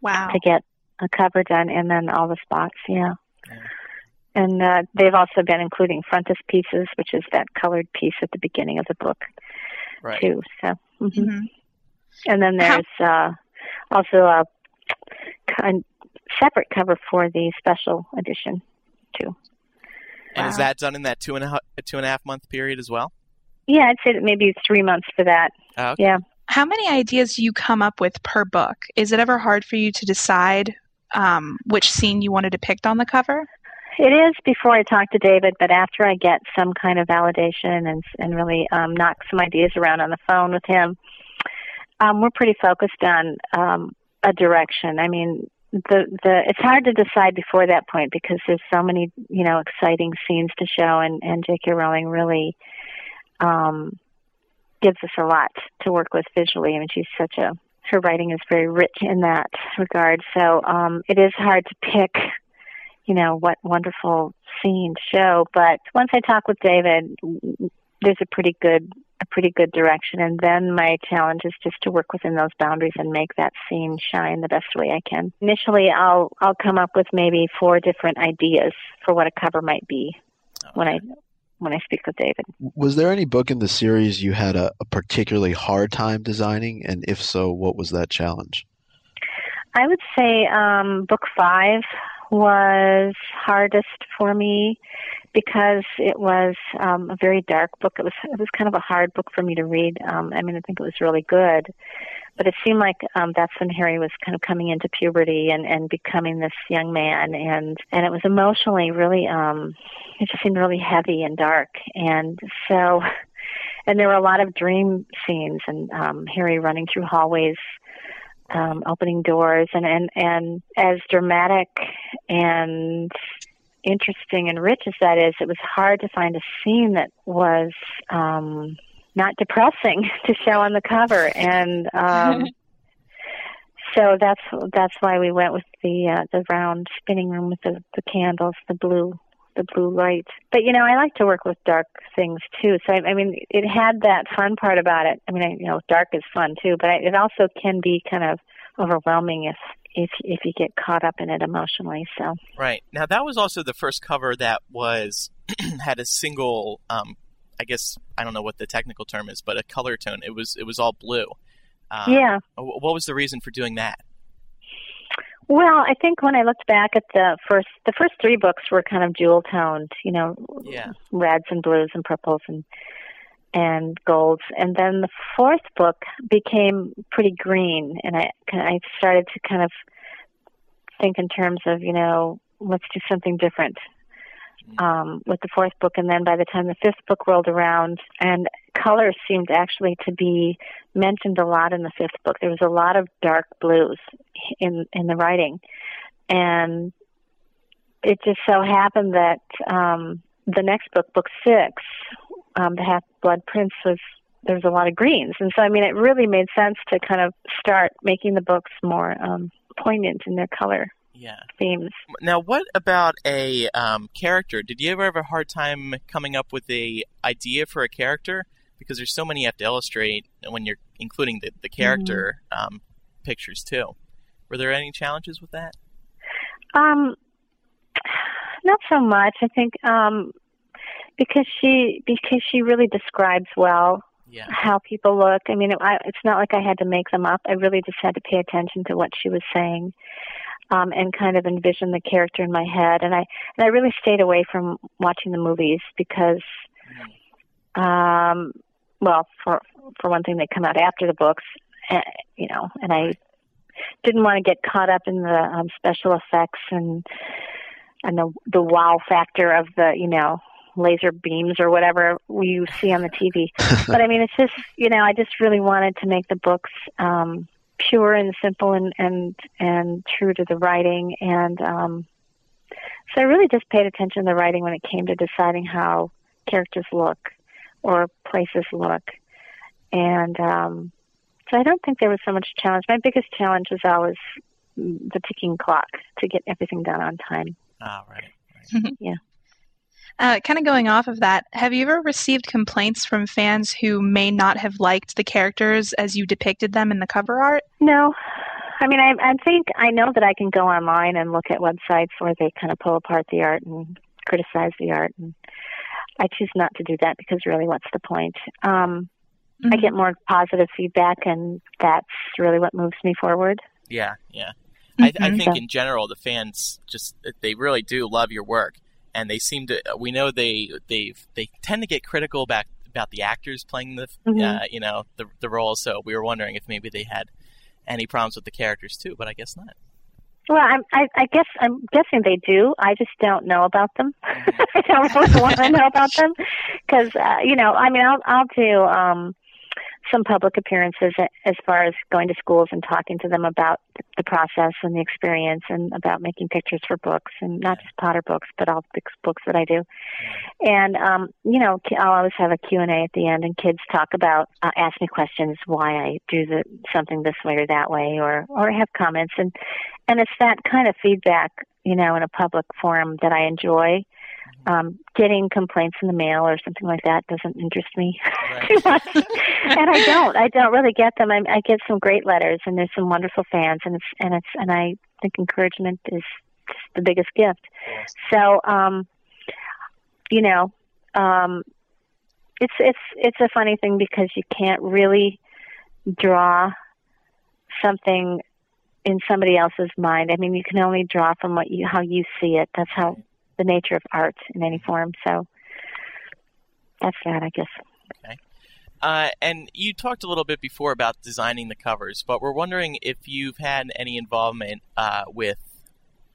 Wow. to get a cover done and then all the spots, yeah. Yeah. And uh, they've also been including frontispieces, which is that colored piece at the beginning of the book Right. too. So, hmm Mhm. and then How- there's uh, also a kind separate cover for the special edition too. And is that done in that two and a half, two and a half month period as well? Yeah, I'd say that maybe three months for that. Oh, okay. Yeah. How many ideas do you come up with per book? Is it ever hard for you to decide um, which scene you want to depict on the cover? It is before I talk to David, but after I get some kind of validation and and really um, knock some ideas around on the phone with him, um, we're pretty focused on um, a direction. I mean, the the it's hard to decide before that point because there's so many you know exciting scenes to show, and and J.K. Rowling really um, gives us a lot to work with visually. I mean, she's such a her writing is very rich in that regard. So um, it is hard to pick you know what wonderful scene to show. But once i talk with david there's a pretty good a pretty good direction. And then my challenge is just to work within those boundaries and make that scene shine the best way i can. Initially i'll i'll come up with maybe four different ideas for what a cover might be when i when i speak with david. Was there any book in the series you had a, a particularly hard time designing? And if so, what was that challenge? I would say um, book five was hardest for me because it was um, a very dark book. It was it was kind of a hard book for me to read. Um, I mean, I think it was really good, but it seemed like um, that's when Harry was kind of coming into puberty and and becoming this young man, and and it was emotionally really um, it just seemed really heavy and dark, and so. And there were a lot of dream scenes and um, Harry running through hallways um, opening doors and, and and as dramatic and interesting and rich as that is, it was hard to find a scene that was um, not depressing to show on the cover, and um, so that's that's why we went with the uh, the round spinning room with the the candles, the blue the blue light. But you know, I like to work with dark things too. So I, I mean, it had that fun part about it. I mean, I, you know, dark is fun too, but I, it also can be kind of overwhelming if if if you get caught up in it emotionally. So Right. Now that was also the first cover that was had a single um I guess I don't know what the technical term is, but a color tone. It was it was all blue. Um, yeah. What was the reason for doing that? Well, I think when I looked back at the first the first three books were kind of jewel toned, you know, Yeah. reds and blues and purples and and golds, and then the fourth book became pretty green, and I I started to kind of think in terms of you know let's do something different um, with the fourth book, and then by the time the fifth book rolled around, and color seemed actually to be mentioned a lot in the fifth book. There was a lot of dark blues in in the writing, and it just so happened that um, the next book, book six, um, the Half Blood Prince was there was a lot of greens, and so I mean it really made sense to kind of start making the books more um, poignant in their color Yeah. themes. Now, what about a um, character? Did you ever have a hard time coming up with a idea for a character? Because there's so many you have to illustrate when you're including the, the character um, pictures too. Were there any challenges with that? Um, not so much. I think um, because she because she really describes well Yeah. how people look. I mean, it, I, it's not like I had to make them up. I really just had to pay attention to what she was saying, um, and kind of envision the character in my head. And I and I really stayed away from watching the movies because, um, well, for for one thing, they come out after the books, uh, you know, and I didn't want to get caught up in the um, special effects and and the the wow factor of the you know laser beams or whatever you see on the TV. but I mean, it's just you know, I just really wanted to make the books um, pure and simple and and and true to the writing, and um, so I really just paid attention to the writing when it came to deciding how characters look or places look, and um, so I don't think there was so much challenge. My biggest challenge was always the ticking clock to get everything done on time. Ah, right. Uh, kind of going off of that, have you ever received complaints from fans who may not have liked the characters as you depicted them in the cover art? No. I mean, I, I think I know that I can go online and look at websites where they kind of pull apart the art and criticize the art, and I choose not to do that because really, what's the point? Um, I Mhm. get more positive feedback, and that's really what moves me forward. Yeah, yeah. I, I Mhm. think in general the fans just they really do love your work, and they seem to. We know they they they tend to get critical about about the actors playing the Mhm. uh, you know the the roles. So we were wondering if maybe they had any problems with the characters too, but I guess not. Well, I'm, I, I guess I'm guessing they do. I just don't know about them. I don't really want to know about them because uh, you know, I mean, I'll I'll do um, some public appearances as far as going to schools and talking to them about the process and the experience and about making pictures for books and not just Potter books, but all the books that I do. And um, you know, I'll always have a Q and A at the end, and kids talk about, uh, ask me questions why I do the something this way or that way, or or have comments, and and it's that kind of feedback, you know, in a public forum that I enjoy. Um, getting complaints in the mail or something like that doesn't interest me too much, and I don't. I don't really get them. I, I get some great letters, and there's some wonderful fans, and it's and it's and I think encouragement is just the biggest gift. So, um, you know, um, it's it's it's a funny thing because you can't really draw something in somebody else's mind. I mean, you can only draw from what you how you see it. That's how the nature of art in any form. So that's that, I guess. Uh, and you talked a little bit before about designing the covers, but we're wondering if you've had any involvement uh, with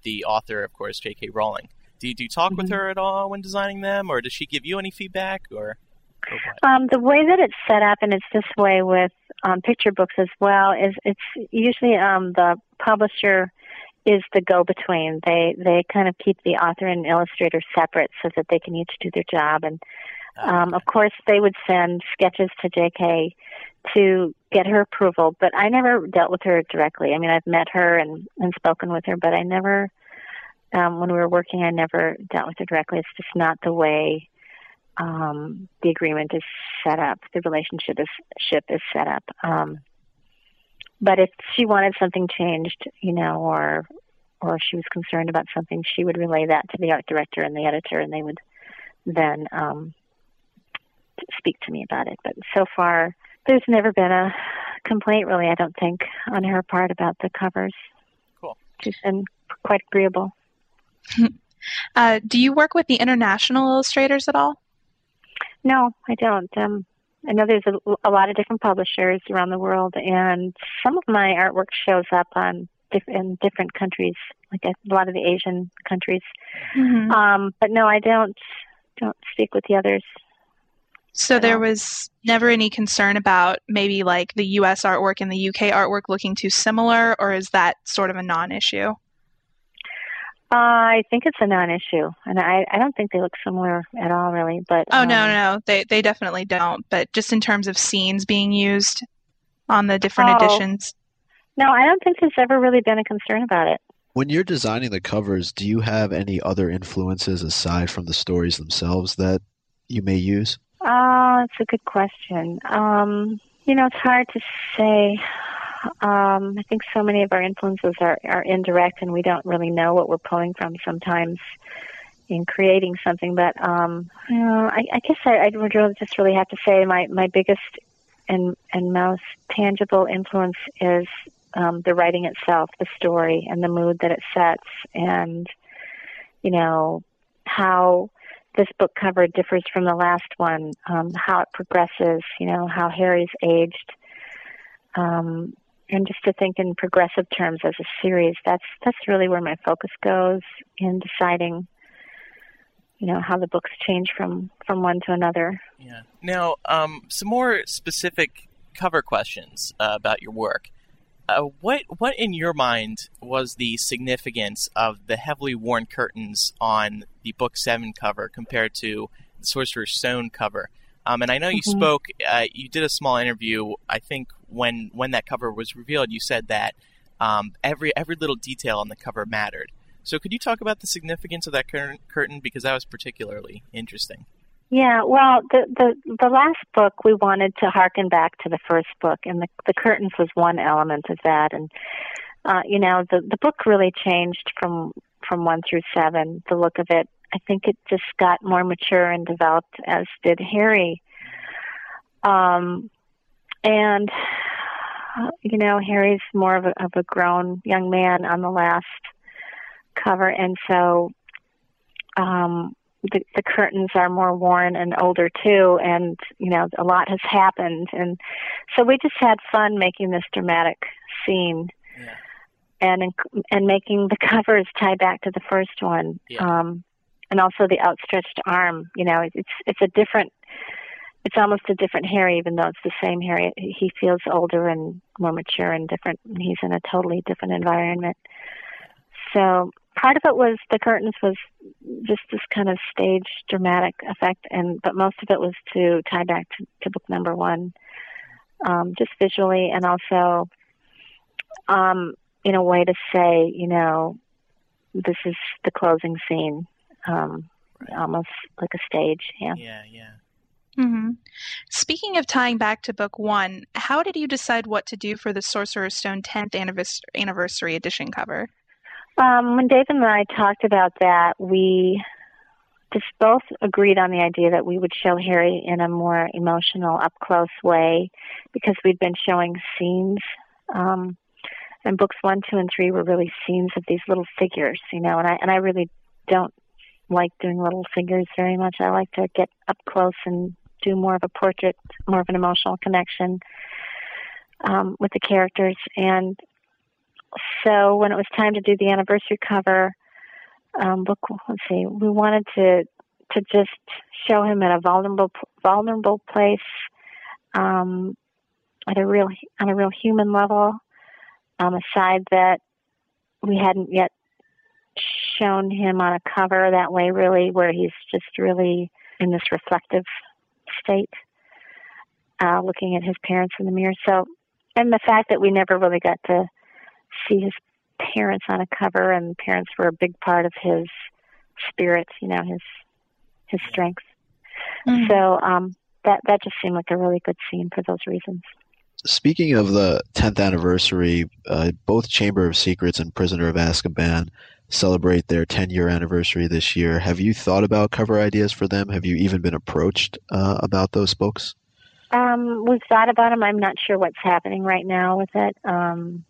the author, of course, J.K. Rowling. Do you, do you talk with Mhm. her at all when designing them, or does she give you any feedback, or, or? Um, the way that it's set up, and it's this way with um, picture books as well, is it's usually um, the publisher is the go-between. They they kind of keep the author and illustrator separate so that they can each do their job. And um, of course, they would send sketches to J.K. to get her approval, but I never dealt with her directly. I mean, I've met her and and spoken with her, but I never. Um, when we were working, I never dealt with her directly. It's just not the way um, the agreement is set up, the relationship is ship is set up. Um, but if she wanted something changed, you know, or or she was concerned about something, she would relay that to the art director and the editor, and they would then um, speak to me about it. But so far, there's never been a complaint, really. I don't think on her part about the covers. Cool. She's been quite agreeable. Uh, do you work with the international illustrators at all? No, I don't. Um, I know there's a, a lot of different publishers around the world, and some of my artwork shows up on diff- in different countries, like a lot of the Asian countries. Mm-hmm. Um, but no, I don't don't speak with the others. So there was never any concern about maybe like the U.S. artwork and the U.K. artwork looking too similar, or is that sort of a non-issue? I think it's a non-issue, and I I don't think they look similar at all, really. But Oh no, um, no, they they definitely don't. But just in terms of scenes being used on the different Oh. editions, no, I don't think there's ever really been a concern about it. When you're designing the covers, do you have any other influences aside from the stories themselves that you may use? Oh, that's a good question. Um, you know, it's hard to say. Um, I think so many of our influences are, are indirect, and we don't really know what we're pulling from sometimes in creating something. But um, I, I guess I, I would just really have to say my my biggest and and most tangible influence is um, the writing itself, the story, and the mood that it sets, and you know how this book cover differs from the last one, um, how it progresses, you know, how Harry's aged, um, and just to think in progressive terms as a series. That's that's really where my focus goes in deciding, you know, how the books change from from one to another. Yeah. Now, um, some more specific cover questions uh, about your work. Uh, what what in your mind was the significance of the heavily worn curtains on the book seven cover compared to the Sorcerer's Stone cover? Um, and I know you Mhm. spoke. Uh, you did a small interview. I think when when that cover was revealed, you said that um, every every little detail on the cover mattered. So could you talk about the significance of that cur- curtain because that was particularly interesting. Yeah, well, the the the last book we wanted to harken back to the first book, and the the curtains was one element of that. And uh, you know, the the book really changed from from one through seven. The look of it, I think, it just got more mature and developed, as did Harry. Um, and you know, Harry's more of a of a grown young man on the last cover, and so um the, the curtains are more worn and older too, and you know a lot has happened, and so we just had fun making this dramatic scene, Yeah. and and making the covers tie back to the first one, Yeah. um, and also the outstretched arm. You know, it's it's a different, it's almost a different Harry, even though it's the same Harry. He feels older and more mature and different. and He's in a totally different environment. So part of it was the curtains was just this kind of stage dramatic effect and but most of it was to tie back to, to book number one um, just visually and also um, in a way to say you know this is the closing scene um, almost like a stage yeah Yeah, yeah. Hmm Speaking of tying back to book one, how did you decide what to do for the Sorcerer's Stone 10th anniversary edition cover? Um, when Dave and I talked about that, we just both agreed on the idea that we would show Harry in a more emotional, up close way because we'd been showing scenes. Um, and books one, two, and three were really scenes of these little figures, you know, and I and I really don't like doing little figures very much. I like to get up close and do more of a portrait, more of an emotional connection um, with the characters. And so when it was time to do the anniversary cover, um, book let's see, we wanted to to just show him in a vulnerable vulnerable place, um, at a real on a real human level, um, a side that we hadn't yet shown him on a cover that way, really, where he's just really in this reflective state, uh, looking at his parents in the mirror. So, and the fact that we never really got to see his parents on a cover, and parents were a big part of his spirit, you know, his his strength. Mhm. So um, that that just seemed like a really good scene for those reasons. Speaking of the 10th anniversary, uh, both Chamber of Secrets and Prisoner of Azkaban celebrate their 10 year anniversary this year. Have you thought about cover ideas for them? Have you even been approached uh, about those books? Um, we've thought about them. I'm not sure what's happening right now with it. Um,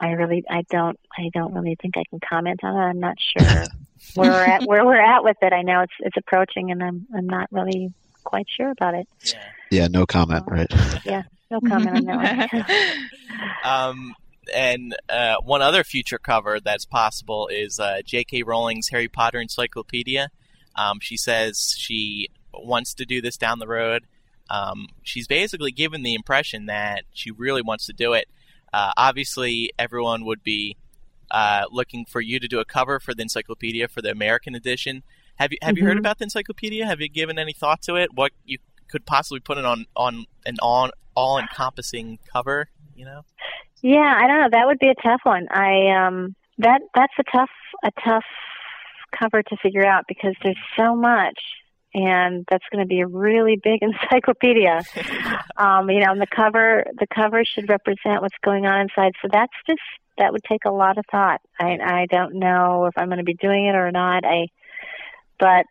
I really, I don't, I don't really think I can comment on it. I'm not sure where we're at, where we're at with it. I know it's it's approaching, and I'm I'm not really quite sure about it. Yeah. Yeah, no comment, right? Yeah, no comment on that one. Um, and uh, one other future cover that's possible is uh, J.K. Rowling's Harry Potter Encyclopedia. Um, she says she wants to do this down the road. Um, she's basically given the impression that she really wants to do it. Uh, obviously, everyone would be uh, looking for you to do a cover for the encyclopedia for the American edition. Have you have you heard Mhm. about the encyclopedia? Have you given any thought to it? What you could possibly put it on on an on all encompassing cover? You know. Yeah, I don't know. That would be a tough one. I um that that's a tough a tough cover to figure out because there's so much and that's going to be a really big encyclopedia. um, you know, and the cover the cover should represent what's going on inside. So that's just that would take a lot of thought. I I don't know if I'm going to be doing it or not. I but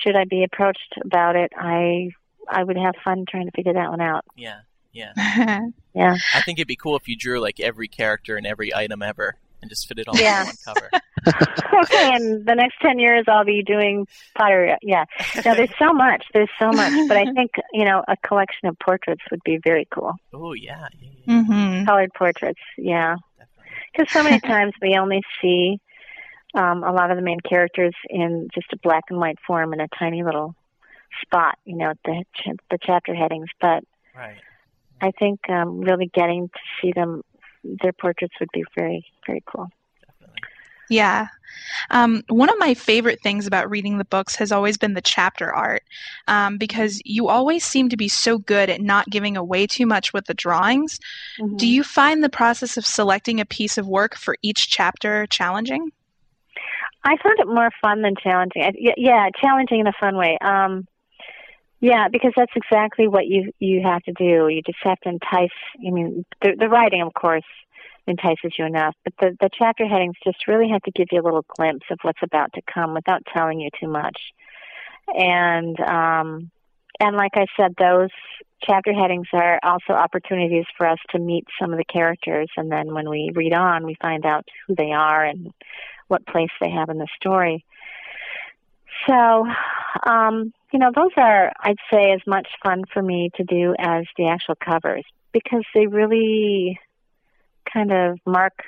should I be approached about it, I I would have fun trying to figure that one out. Yeah, yeah. Yeah. I think it'd be cool if you drew like every character and every item ever and just fit it all Yeah. on one cover. okay, and the next 10 years I'll be doing pottery. Yeah. No, there's so much. There's so much. But I think, you know, a collection of portraits would be very cool. Oh yeah, yeah, yeah, hmm Colored portraits. Yeah. Because so many times we only see um, a lot of the main characters in just a black and white form in a tiny little spot, you know, the, ch- the chapter headings. But Right. I think um, really getting to see them, their portraits would be very, very cool. Definitely. Yeah. Um, one of my favorite things about reading the books has always been the chapter art um, because you always seem to be so good at not giving away too much with the drawings. Do you find the process of selecting a piece of work for each chapter challenging? I found it more fun than challenging. I- Yeah, challenging in a fun way. Um, yeah, because that's exactly what you you have to do. You just have to entice. I mean, the, the writing, of course, entices you enough, but the the chapter headings just really have to give you a little glimpse of what's about to come without telling you too much. And um, and like I said, those chapter headings are also opportunities for us to meet some of the characters, and then when we read on, we find out who they are and what place they have in the story. So, um, you know, those are, I'd say, as much fun for me to do as the actual covers because they really kind of mark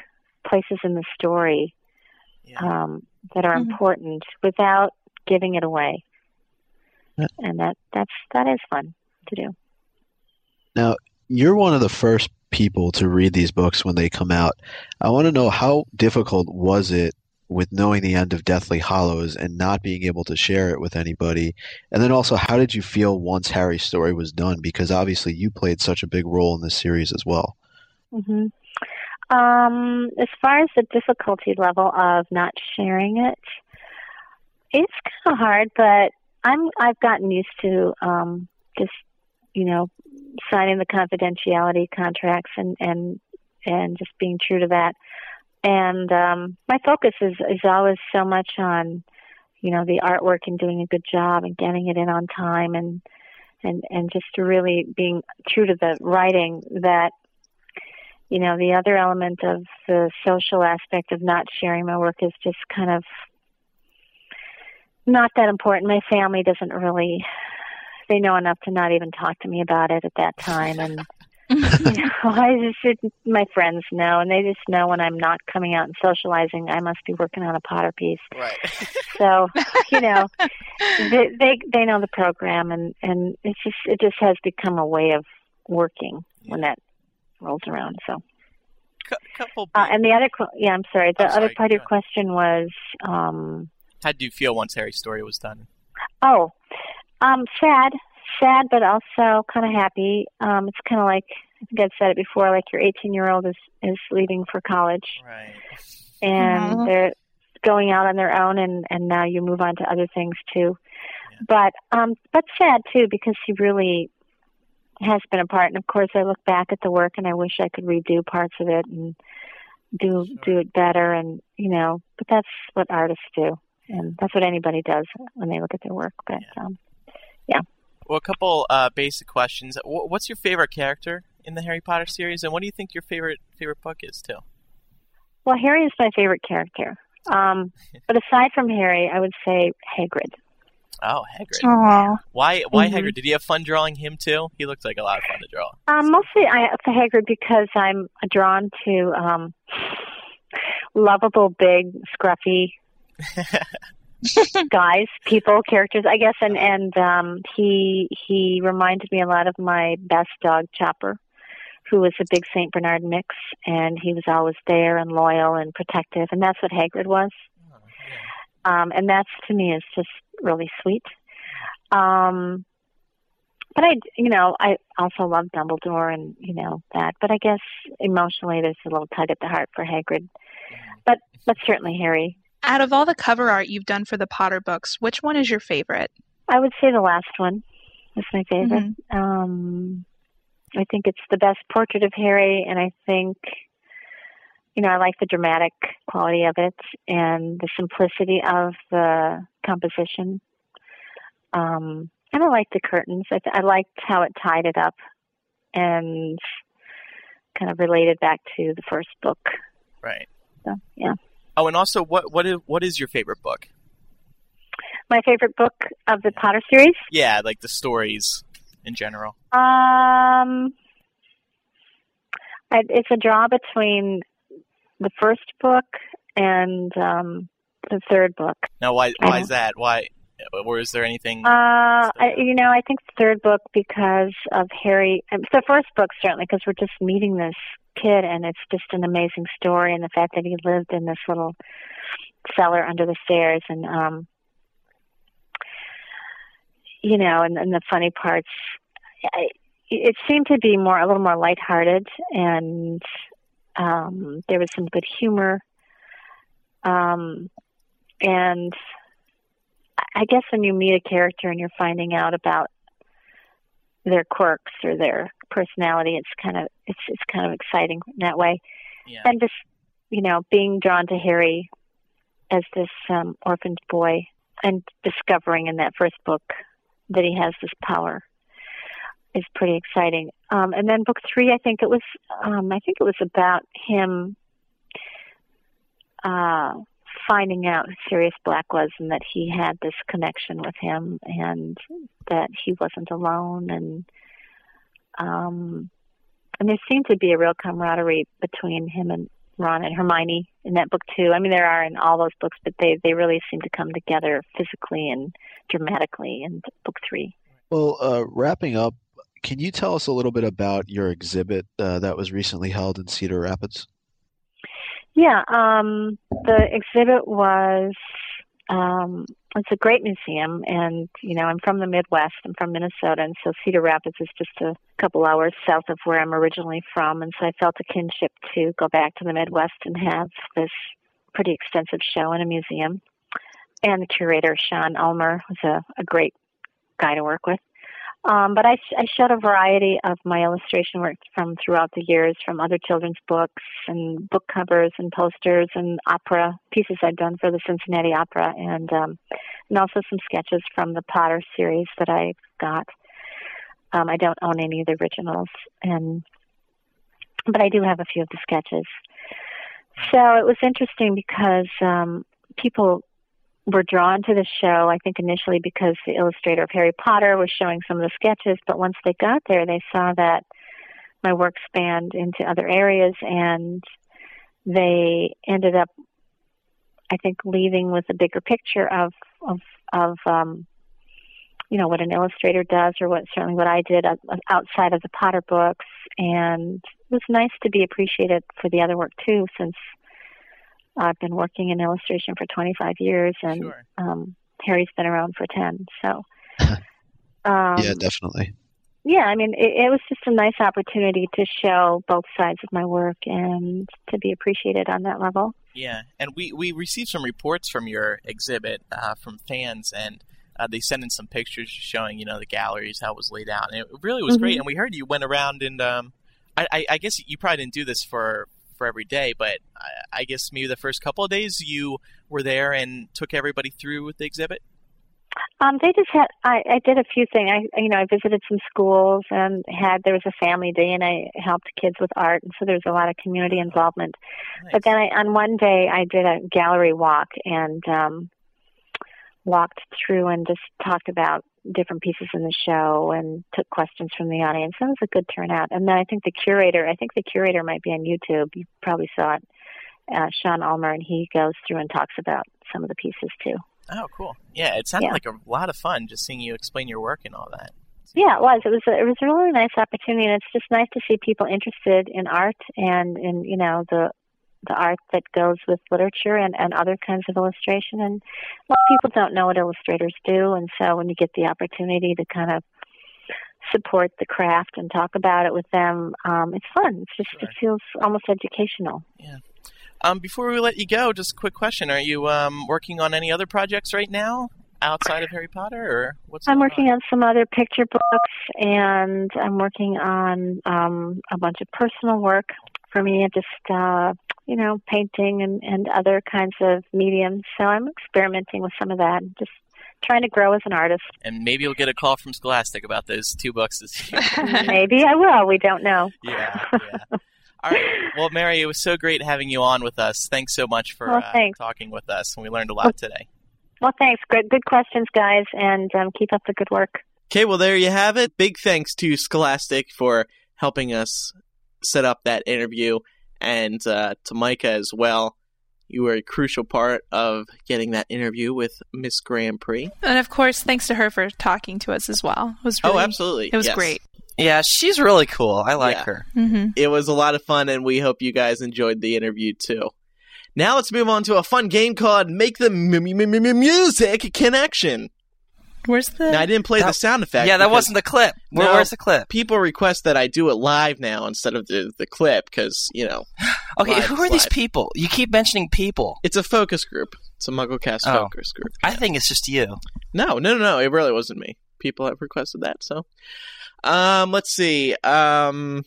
places in the story Yeah. um, that are Mhm. important without giving it away. Yeah. And that that's that is fun to do. Now, you're one of the first people to read these books when they come out. I want to know how difficult was it with knowing the end of Deathly Hallows and not being able to share it with anybody? And then also, how did you feel once Harry's story was done? Because obviously, you played such a big role in this series as well. Mm-hmm. Um, as far as the difficulty level of not sharing it, it's kind of hard, but I'm I've gotten used to um, just you know signing the confidentiality contracts and and and just being true to that. And um, my focus is is always so much on you know the artwork and doing a good job and getting it in on time and and and just really being true to the writing that you know, the other element of the social aspect of not sharing my work is just kind of not that important. My family doesn't really, they know enough to not even talk to me about it at that time. And, you know, I just, my friends know, and they just know when I'm not coming out and socializing, I must be working on a Potter piece. Right. So, you know, they, they, they know the program and, and it's just, it just has become a way of working when that rolls around. So, Cou- couple. uh, and the other, yeah, I'm sorry. The other sorry, part of your question was, um, How did you feel once Harry's story was done? oh, um, sad, sad, but also kind of happy. Um, it's kind of like I think I've said it before. Like your 18 year old is is leaving for college, Right. and Aw. they're going out on their own, and and now you move on to other things too. But um, but sad too because he really has been a part. And of course, I look back at the work, and I wish I could redo parts of it and do do it better. And you know, but that's what artists do, and that's what anybody does when they look at their work. But um, Well, a couple uh, basic questions. What's your favorite character in the Harry Potter series, and what do you think your favorite favorite book is too? well, Harry is my favorite character. Um, but aside from Harry, I would say Hagrid. Oh, Hagrid. Aw. Why why Mhm. Hagrid? Did you have fun drawing him too? He looked like a lot of fun to draw. Um, mostly I for Hagrid because I'm drawn to um, lovable, big, scruffy guys, people, characters, I guess, and and um, he he reminded me a lot of my best dog, Chopper, who was a big Saint Bernard mix, and he was always there and loyal and protective, and that's what Hagrid was. Um, and that's to me is just really sweet. Um, but I, you know, I also love Dumbledore and you know that. But I guess emotionally, there's a little tug at the heart for Hagrid. But but certainly Harry. Out of all the cover art you've done for the Potter books, which one is your favorite? I would say the last one is my favorite. Um, I think it's the best portrait of Harry, and I think, you know, I like the dramatic quality of it and the simplicity of the composition. Um, and I like the curtains. I, th- I liked how it tied it up and kind of related back to the first book. Right. So, yeah. Oh, and also, what what is what is your favorite book? My favorite book of the Potter series? Yeah, like the stories in general. Um, I, it's a draw between the first book and um, the third book. Now, why why is that? Why, or is there anything? Uh, I, you know, I think the third book because of Harry. um, The first book certainly because we're just meeting this kid, and it's just an amazing story, and the fact that he lived in this little cellar under the stairs, and um, you know, and, and the funny parts. I, it seemed to be more a little more lighthearted, and um, there was some good humor. Um, and I guess when you meet a character and you're finding out about their quirks or their personality, it's kind of it's it's kind of exciting in that way. yeah. And just you know, being drawn to Harry as this um, orphaned boy and discovering in that first book that he has this power is pretty exciting. Um, and then book three, I think it was um, I think it was about him uh, finding out who Sirius Black was and that he had this connection with him and that he wasn't alone and um and there seemed to be a real camaraderie between him and Ron and Hermione in that book too. I mean there are in all those books, but they they really seem to come together physically and dramatically in book three. Well, uh, wrapping up, can you tell us a little bit about your exhibit uh, that was recently held in Cedar Rapids? Yeah, um, the exhibit was um, it's a great museum, and you know I'm from the Midwest. I'm from Minnesota, and so Cedar Rapids is just a couple hours south of where I'm originally from, and so I felt a kinship to go back to the Midwest and have this pretty extensive show in a museum. And the curator Sean Ulmer was a, a great guy to work with. Um, but I, I showed a variety of my illustration work from throughout the years, from other children's books and book covers and posters and opera pieces I'd done for the Cincinnati Opera, and um, and also some sketches from the Potter series that I got. Um, I don't own any of the originals, and but I do have a few of the sketches. So it was interesting because um, people were drawn to the show, I think initially because the illustrator of Harry Potter was showing some of the sketches, but once they got there, they saw that my work spanned into other areas and they ended up, I think, leaving with a bigger picture of, of, of, um, you know, what an illustrator does or what certainly what I did outside of the Potter books. And it was nice to be appreciated for the other work too, since I've been working in illustration for 25 years, and Sure. um, Harry's been around for 10. So, um, yeah, definitely. yeah, I mean, it, it was just a nice opportunity to show both sides of my work and to be appreciated on that level. Yeah, and we, we received some reports from your exhibit uh, from fans, and uh, they sent in some pictures showing you know the galleries how it was laid out, and it really was great. Mhm. And we heard you went around and um, I, I, I guess you probably didn't do this for for every day, but I, I guess maybe the first couple of days you were there and took everybody through with the exhibit. Um, they just had. I, I did a few things. I, you know, I visited some schools and had. There was a family day, and I helped kids with art, and so there was a lot of community involvement. But then, I, on one day, I did a gallery walk and um, walked through and just talked about different pieces in the show and took questions from the audience. That was a good turnout. And then I think the curator. I think the curator might be on YouTube. You probably saw it. Uh, Sean Ulmer, and he goes through and talks about some of the pieces too. Oh, cool. Yeah, it sounded Yeah. like a lot of fun just seeing you explain your work and all that. Yeah, it was. It was. A, it was a really nice opportunity, and it's just nice to see people interested in art and in you know the the art that goes with literature and, and other kinds of illustration. And a lot of people don't know what illustrators do, and so when you get the opportunity to kind of support the craft and talk about it with them, um, it's fun. It's just it feels almost educational. Um, before we let you go, just a quick question: Are you um, working on any other projects right now outside of Harry Potter, or what's? I'm working on some other picture books, and I'm working on um, a bunch of personal work for me, just uh, you know, painting and, and other kinds of mediums. So I'm experimenting with some of that, just trying to grow as an artist. And maybe you'll get a call from Scholastic about those two books this year. Maybe I will. We don't know. yeah, yeah. All right. Well, Mary, it was so great having you on with us. Thanks so much for Well, uh, talking with us, and we learned a lot today. Well, thanks. Good, good questions, guys, and um, keep up the good work. Okay, well, there you have it. Big thanks to Scholastic for helping us set up that interview, and uh, to Micah as well. You were a crucial part of getting that interview with Miss GrandPré. And of course, thanks to her for talking to us as well. It was really, oh, absolutely. It was Yes. great. Yeah, she's really cool. I like Yeah. her. hmm It was a lot of fun, and we hope you guys enjoyed the interview too. Now let's move on to a fun game called Make the M- M- M- M- Music Connection. Where's the? Now, I didn't play the sound effect. yeah, that wasn't the clip. Where, No. Where's the clip? People request that I do it live now instead of the, the clip because, you know, Okay, who are these people? You keep mentioning people. it's a focus group. It's a MuggleCast Oh. focus group. I think it's just you. No, no, no, no. It really wasn't me. People have requested that. So, um, let's see. Um,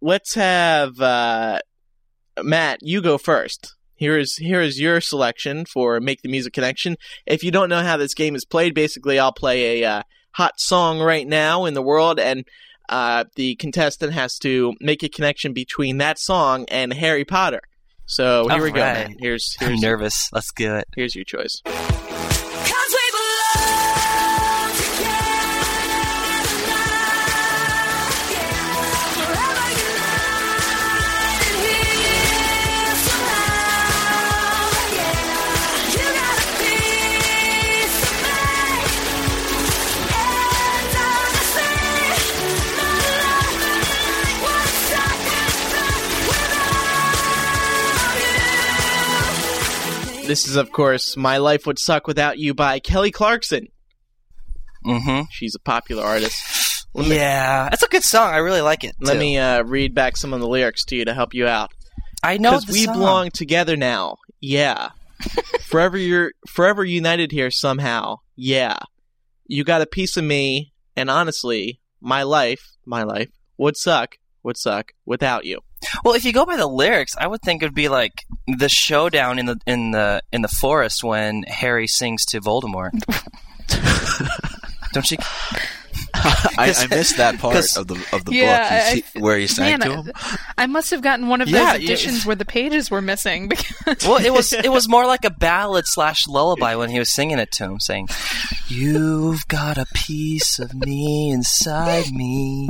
let's have uh, Matt. You go first. Here is here is your selection for make the music connection. If you don't know how this game is played, basically I'll play a uh, hot song right now in the world, and uh, the contestant has to make a connection between that song and Harry Potter. So here we go. Alright. Matt. Here's I'm here's nervous. Let's do it. here's your choice. This is, of course, My Life Would Suck Without You by Kelly Clarkson. Mm-hmm. She's a popular artist. Me, Yeah, that's a good song. I really like it. let too. me uh, read back some of the lyrics to you to help you out. I know Because we song. belong together now. Yeah. forever you're forever united here somehow. Yeah. You got a piece of me, and honestly, my life, my life, would suck, would suck without you. Well, if you go by the lyrics, I would think it would be like the showdown in the in the in the forest when Harry sings to Voldemort. Don't you? I, I missed that part of the of the Yeah, book. I- You I see, where he sang Man, to I- him. I must have gotten one of Yeah, those you- editions where the pages were missing. Because Well, it was it was more like a ballad slash lullaby when he was singing it to him, saying, "You've got a piece of me inside me."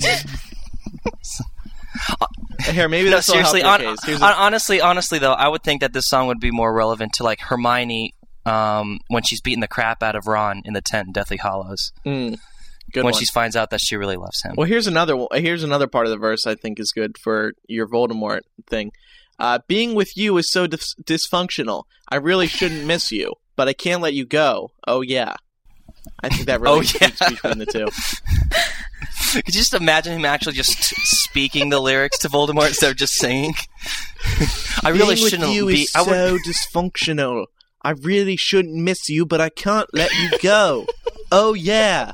Here, maybe no, seriously. On, case. On- a- honestly, honestly though, I would think that this song would be more relevant to like Hermione um, when she's beating the crap out of Ron in the tent in Deathly Hallows Mm, good when one. she finds out that she really loves him. Well, here's another. Here's another part of the verse I think is good for your Voldemort thing. Uh, Being with you is so dis- dysfunctional. I really shouldn't miss you, but I can't let you go. Oh yeah, I think that oh, really Oh, yeah. speaks between the two. Could you just imagine him actually just speaking the lyrics to Voldemort instead of just singing? I really Being shouldn't with you be. is I would, so dysfunctional. I really shouldn't miss you, but I can't let you go. oh yeah.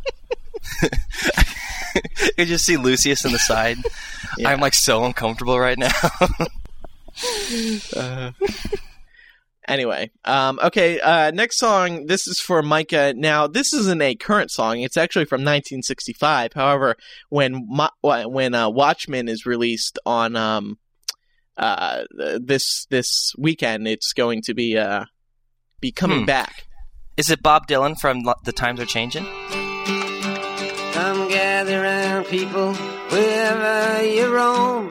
you just see Lucius on the side. Yeah. I'm like so uncomfortable right now. Uh, Anyway, um, okay. Uh, next song. This is for Micah. Now, this isn't a current song. It's actually from 1965. However, when Mo- when uh, Watchmen is released on um, uh, this this weekend, it's going to be uh, be coming Hmm. back. Is it Bob Dylan from The Times Are Changing? Come gather round, people, wherever you roam,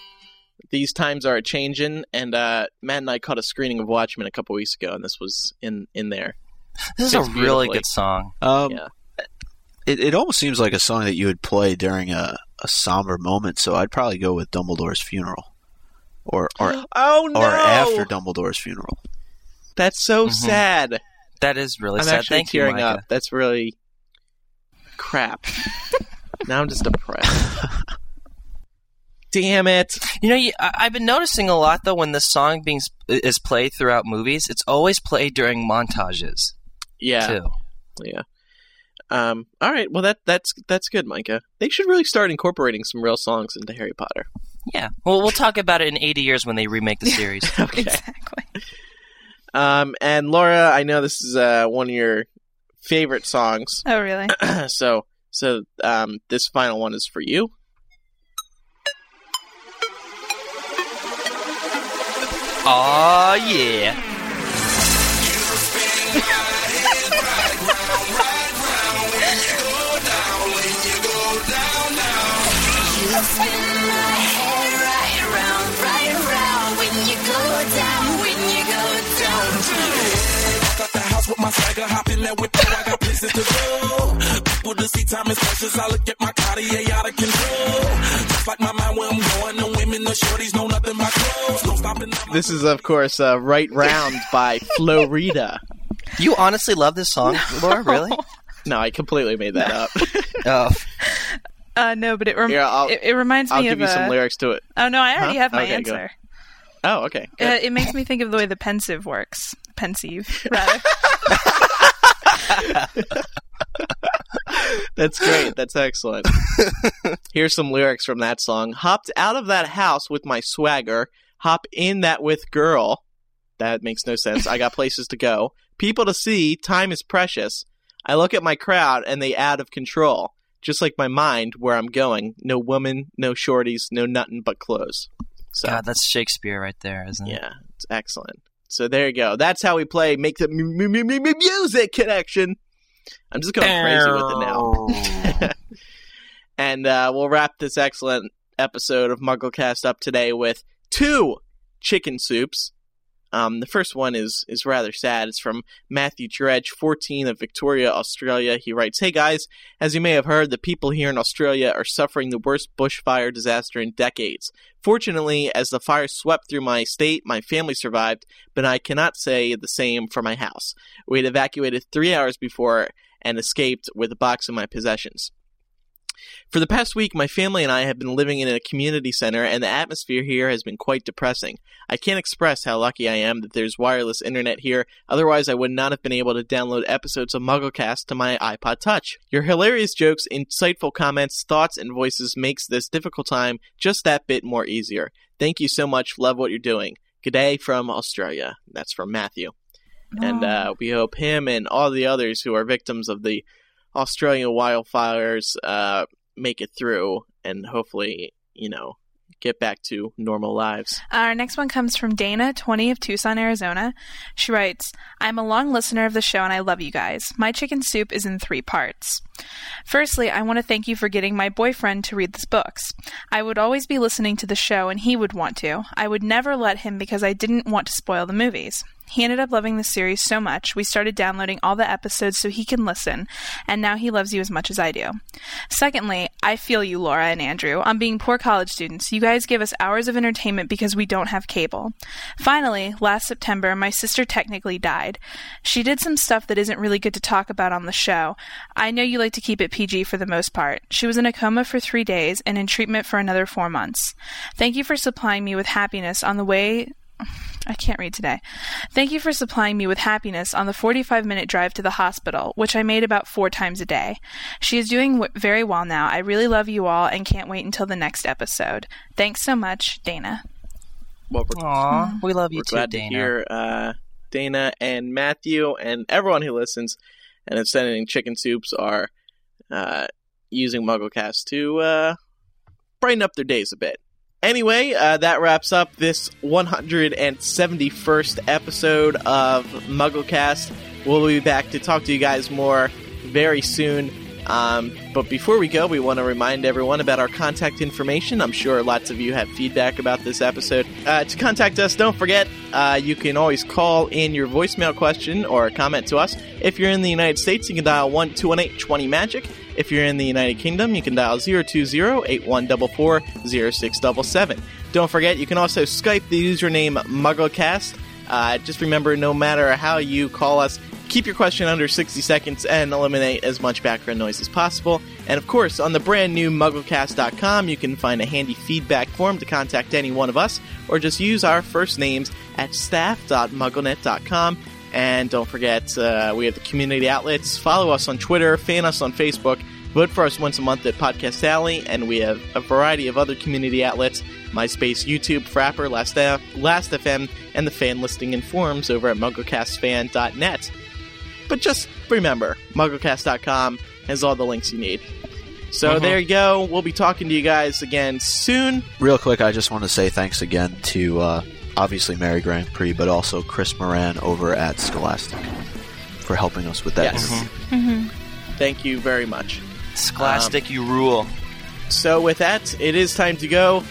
These times are a changing, and uh, Matt and I caught a screening of Watchmen a couple weeks ago, and this was in in there. This is a really good song. Um, Yeah. it, it almost seems like a song that you would play during a, a somber moment, so I'd probably go with Dumbledore's funeral. Or or, Oh no! or after Dumbledore's funeral. That's so Mhm. sad. That is really I'm sad. actually Thank you, tearing Micah. up. That's really crap. now I'm just depressed. Damn it! You know, you, I, I've been noticing a lot though when this song being is played throughout movies. It's always played during montages Yeah, too. yeah. Um. All right. Well, that that's that's good, Micah. They should really start incorporating some real songs into Harry Potter. Yeah. Well, we'll talk about it in 80 years when they remake the series. Okay. Exactly. Um. And Laura, I know this is uh one of your favorite songs. Oh, really? so so um this final one is for you. Aw, yeah. House with my swagger, that whip, I got places to go. People to see time is precious, I look at my Cartier out of control. Just like my mind where I'm going, women, shorties nothing but clothes. Don't stop and This is of course uh, "Right Round" by Flo Rida. You honestly love this song, Laura? Really? No, I completely made that up. Oh, Uh, no, but it, rem- Here, I'll- it, it reminds I'll me give of you some uh, lyrics to it. Oh no, I already Huh? have my Okay, go. answer. Oh, okay. Uh, it makes me think of the way the pensive works. Pensieve, rather. That's great. That's excellent. Here's some lyrics from that song. Hopped out of that house with my swagger. Hop in that with girl. That makes no sense. I got places to go. People to see. Time is precious. I look at my crowd and they out of control. Just like my mind, where I'm going. No woman, no shorties, no nothing but clothes. So God, that's Shakespeare right there, isn't it? yeah, it's excellent. So there you go. That's how we play. Make the mu- mu- mu- music connection. I'm just going crazy with it now. and uh, we'll wrap this excellent episode of MuggleCast up today with two chicken soups. Um, the first one is is rather sad. It's from Matthew Dredge, 14 of Victoria, Australia. He writes, "Hey guys, as you may have heard, the people here in Australia are suffering the worst bushfire disaster in decades. Fortunately, as the fire swept through my state, my family survived, but I cannot say the same for my house. We had evacuated three hours before and escaped with a box of my possessions." For the past week, my family and I have been living in a community center, and the atmosphere here has been quite depressing. I can't express how lucky I am that there's wireless internet here, otherwise, I would not have been able to download episodes of MuggleCast to my iPod Touch. Your hilarious jokes, insightful comments, thoughts, and voices makes this difficult time just that bit more easier. Thank you so much. Love what you're doing. Good day from Australia. That's from Matthew. And uh, we hope him and all the others who are victims of the Australian wildfires uh, make it through and hopefully, you know, get back to normal lives. Our next one comes from Dana, 20 of Tucson, Arizona. She writes, I'm a long listener of the show and I love you guys. My chicken soup is in three parts. Firstly, I want to thank you for getting my boyfriend to read these books. I would always be listening to the show and he would want to. I would never let him because I didn't want to spoil the movies. He ended up loving the series so much, we started downloading all the episodes so he can listen, and now he loves you as much as I do. Secondly, I feel you, Laura and Andrew, on being poor college students. You guys give us hours of entertainment because we don't have cable. Finally, last September, my sister technically died. She did some stuff that isn't really good to talk about on the show. I know you like to keep it PG for the most part. She was in a coma for three days and in treatment for another four months. Thank you for supplying me with happiness on the way I can't read today. Thank you for supplying me with happiness on the 45 minute drive to the hospital, which I made about four times a day. She is doing w- very well now. I really love you all and can't wait until the next episode. Thanks so much, Dana. Well, we're, Aw, we love you we're too, glad Dana. to hear uh, Dana and Matthew and everyone who listens and is sending chicken soups are uh, using MuggleCast to uh, brighten up their days a bit. Anyway, uh, that wraps up this 171st episode of MuggleCast. We'll be back to talk to you guys more very soon. Um, but before we go, we want to remind everyone about our contact information. I'm sure lots of you have feedback about this episode. Uh, to contact us, don't forget uh, you can always call in your voicemail question or comment to us. If you're in the United States, you can dial 1 218 20 Magic. If you're in the United Kingdom, you can dial 020 8144 0677. Don't forget, you can also Skype the username MuggleCast. Uh, just remember, no matter how you call us, keep your question under 60 seconds and eliminate as much background noise as possible. And of course, on the brand new MuggleCast.com, you can find a handy feedback form to contact any one of us, or just use our first names at staff.mugglenet.com. And don't forget, uh, we have the community outlets. Follow us on Twitter, fan us on Facebook, vote for us once a month at Podcast Alley, and we have a variety of other community outlets MySpace, YouTube, Frapper, Last, Last FM, and the fan listing and forums over at MuggleCastFan.net. But just remember, MuggleCast.com has all the links you need. So there you go. We'll be talking to you guys again soon. Real quick, I just want to say thanks again to uh, obviously Mary GrandPré, but also Chris Moran over at Scholastic for helping us with that. Yes. interview. Mm-hmm. Mm-hmm. Thank you very much. Scholastic, um, you rule. So with that, it is time to go.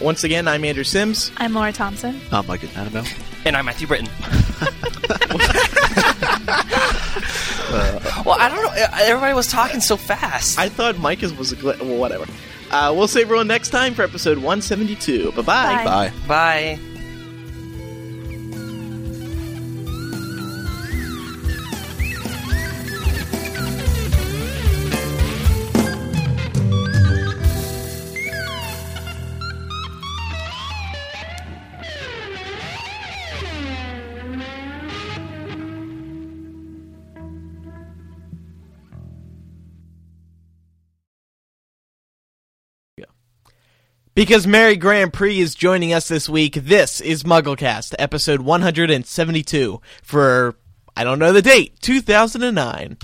Once again, I'm Andrew Sims. I'm Laura Thompson. I'm Mike Annabelle. And I'm Matthew Britton. well, I don't know. Everybody was talking so fast. I thought Mike is- was a gl- well, whatever. Uh, we'll see everyone next time for episode 172. Bye-bye. Bye. Bye. Bye. Because Mary GrandPré is joining us this week, this is MuggleCast, episode 172 for, I don't know the date, 2009.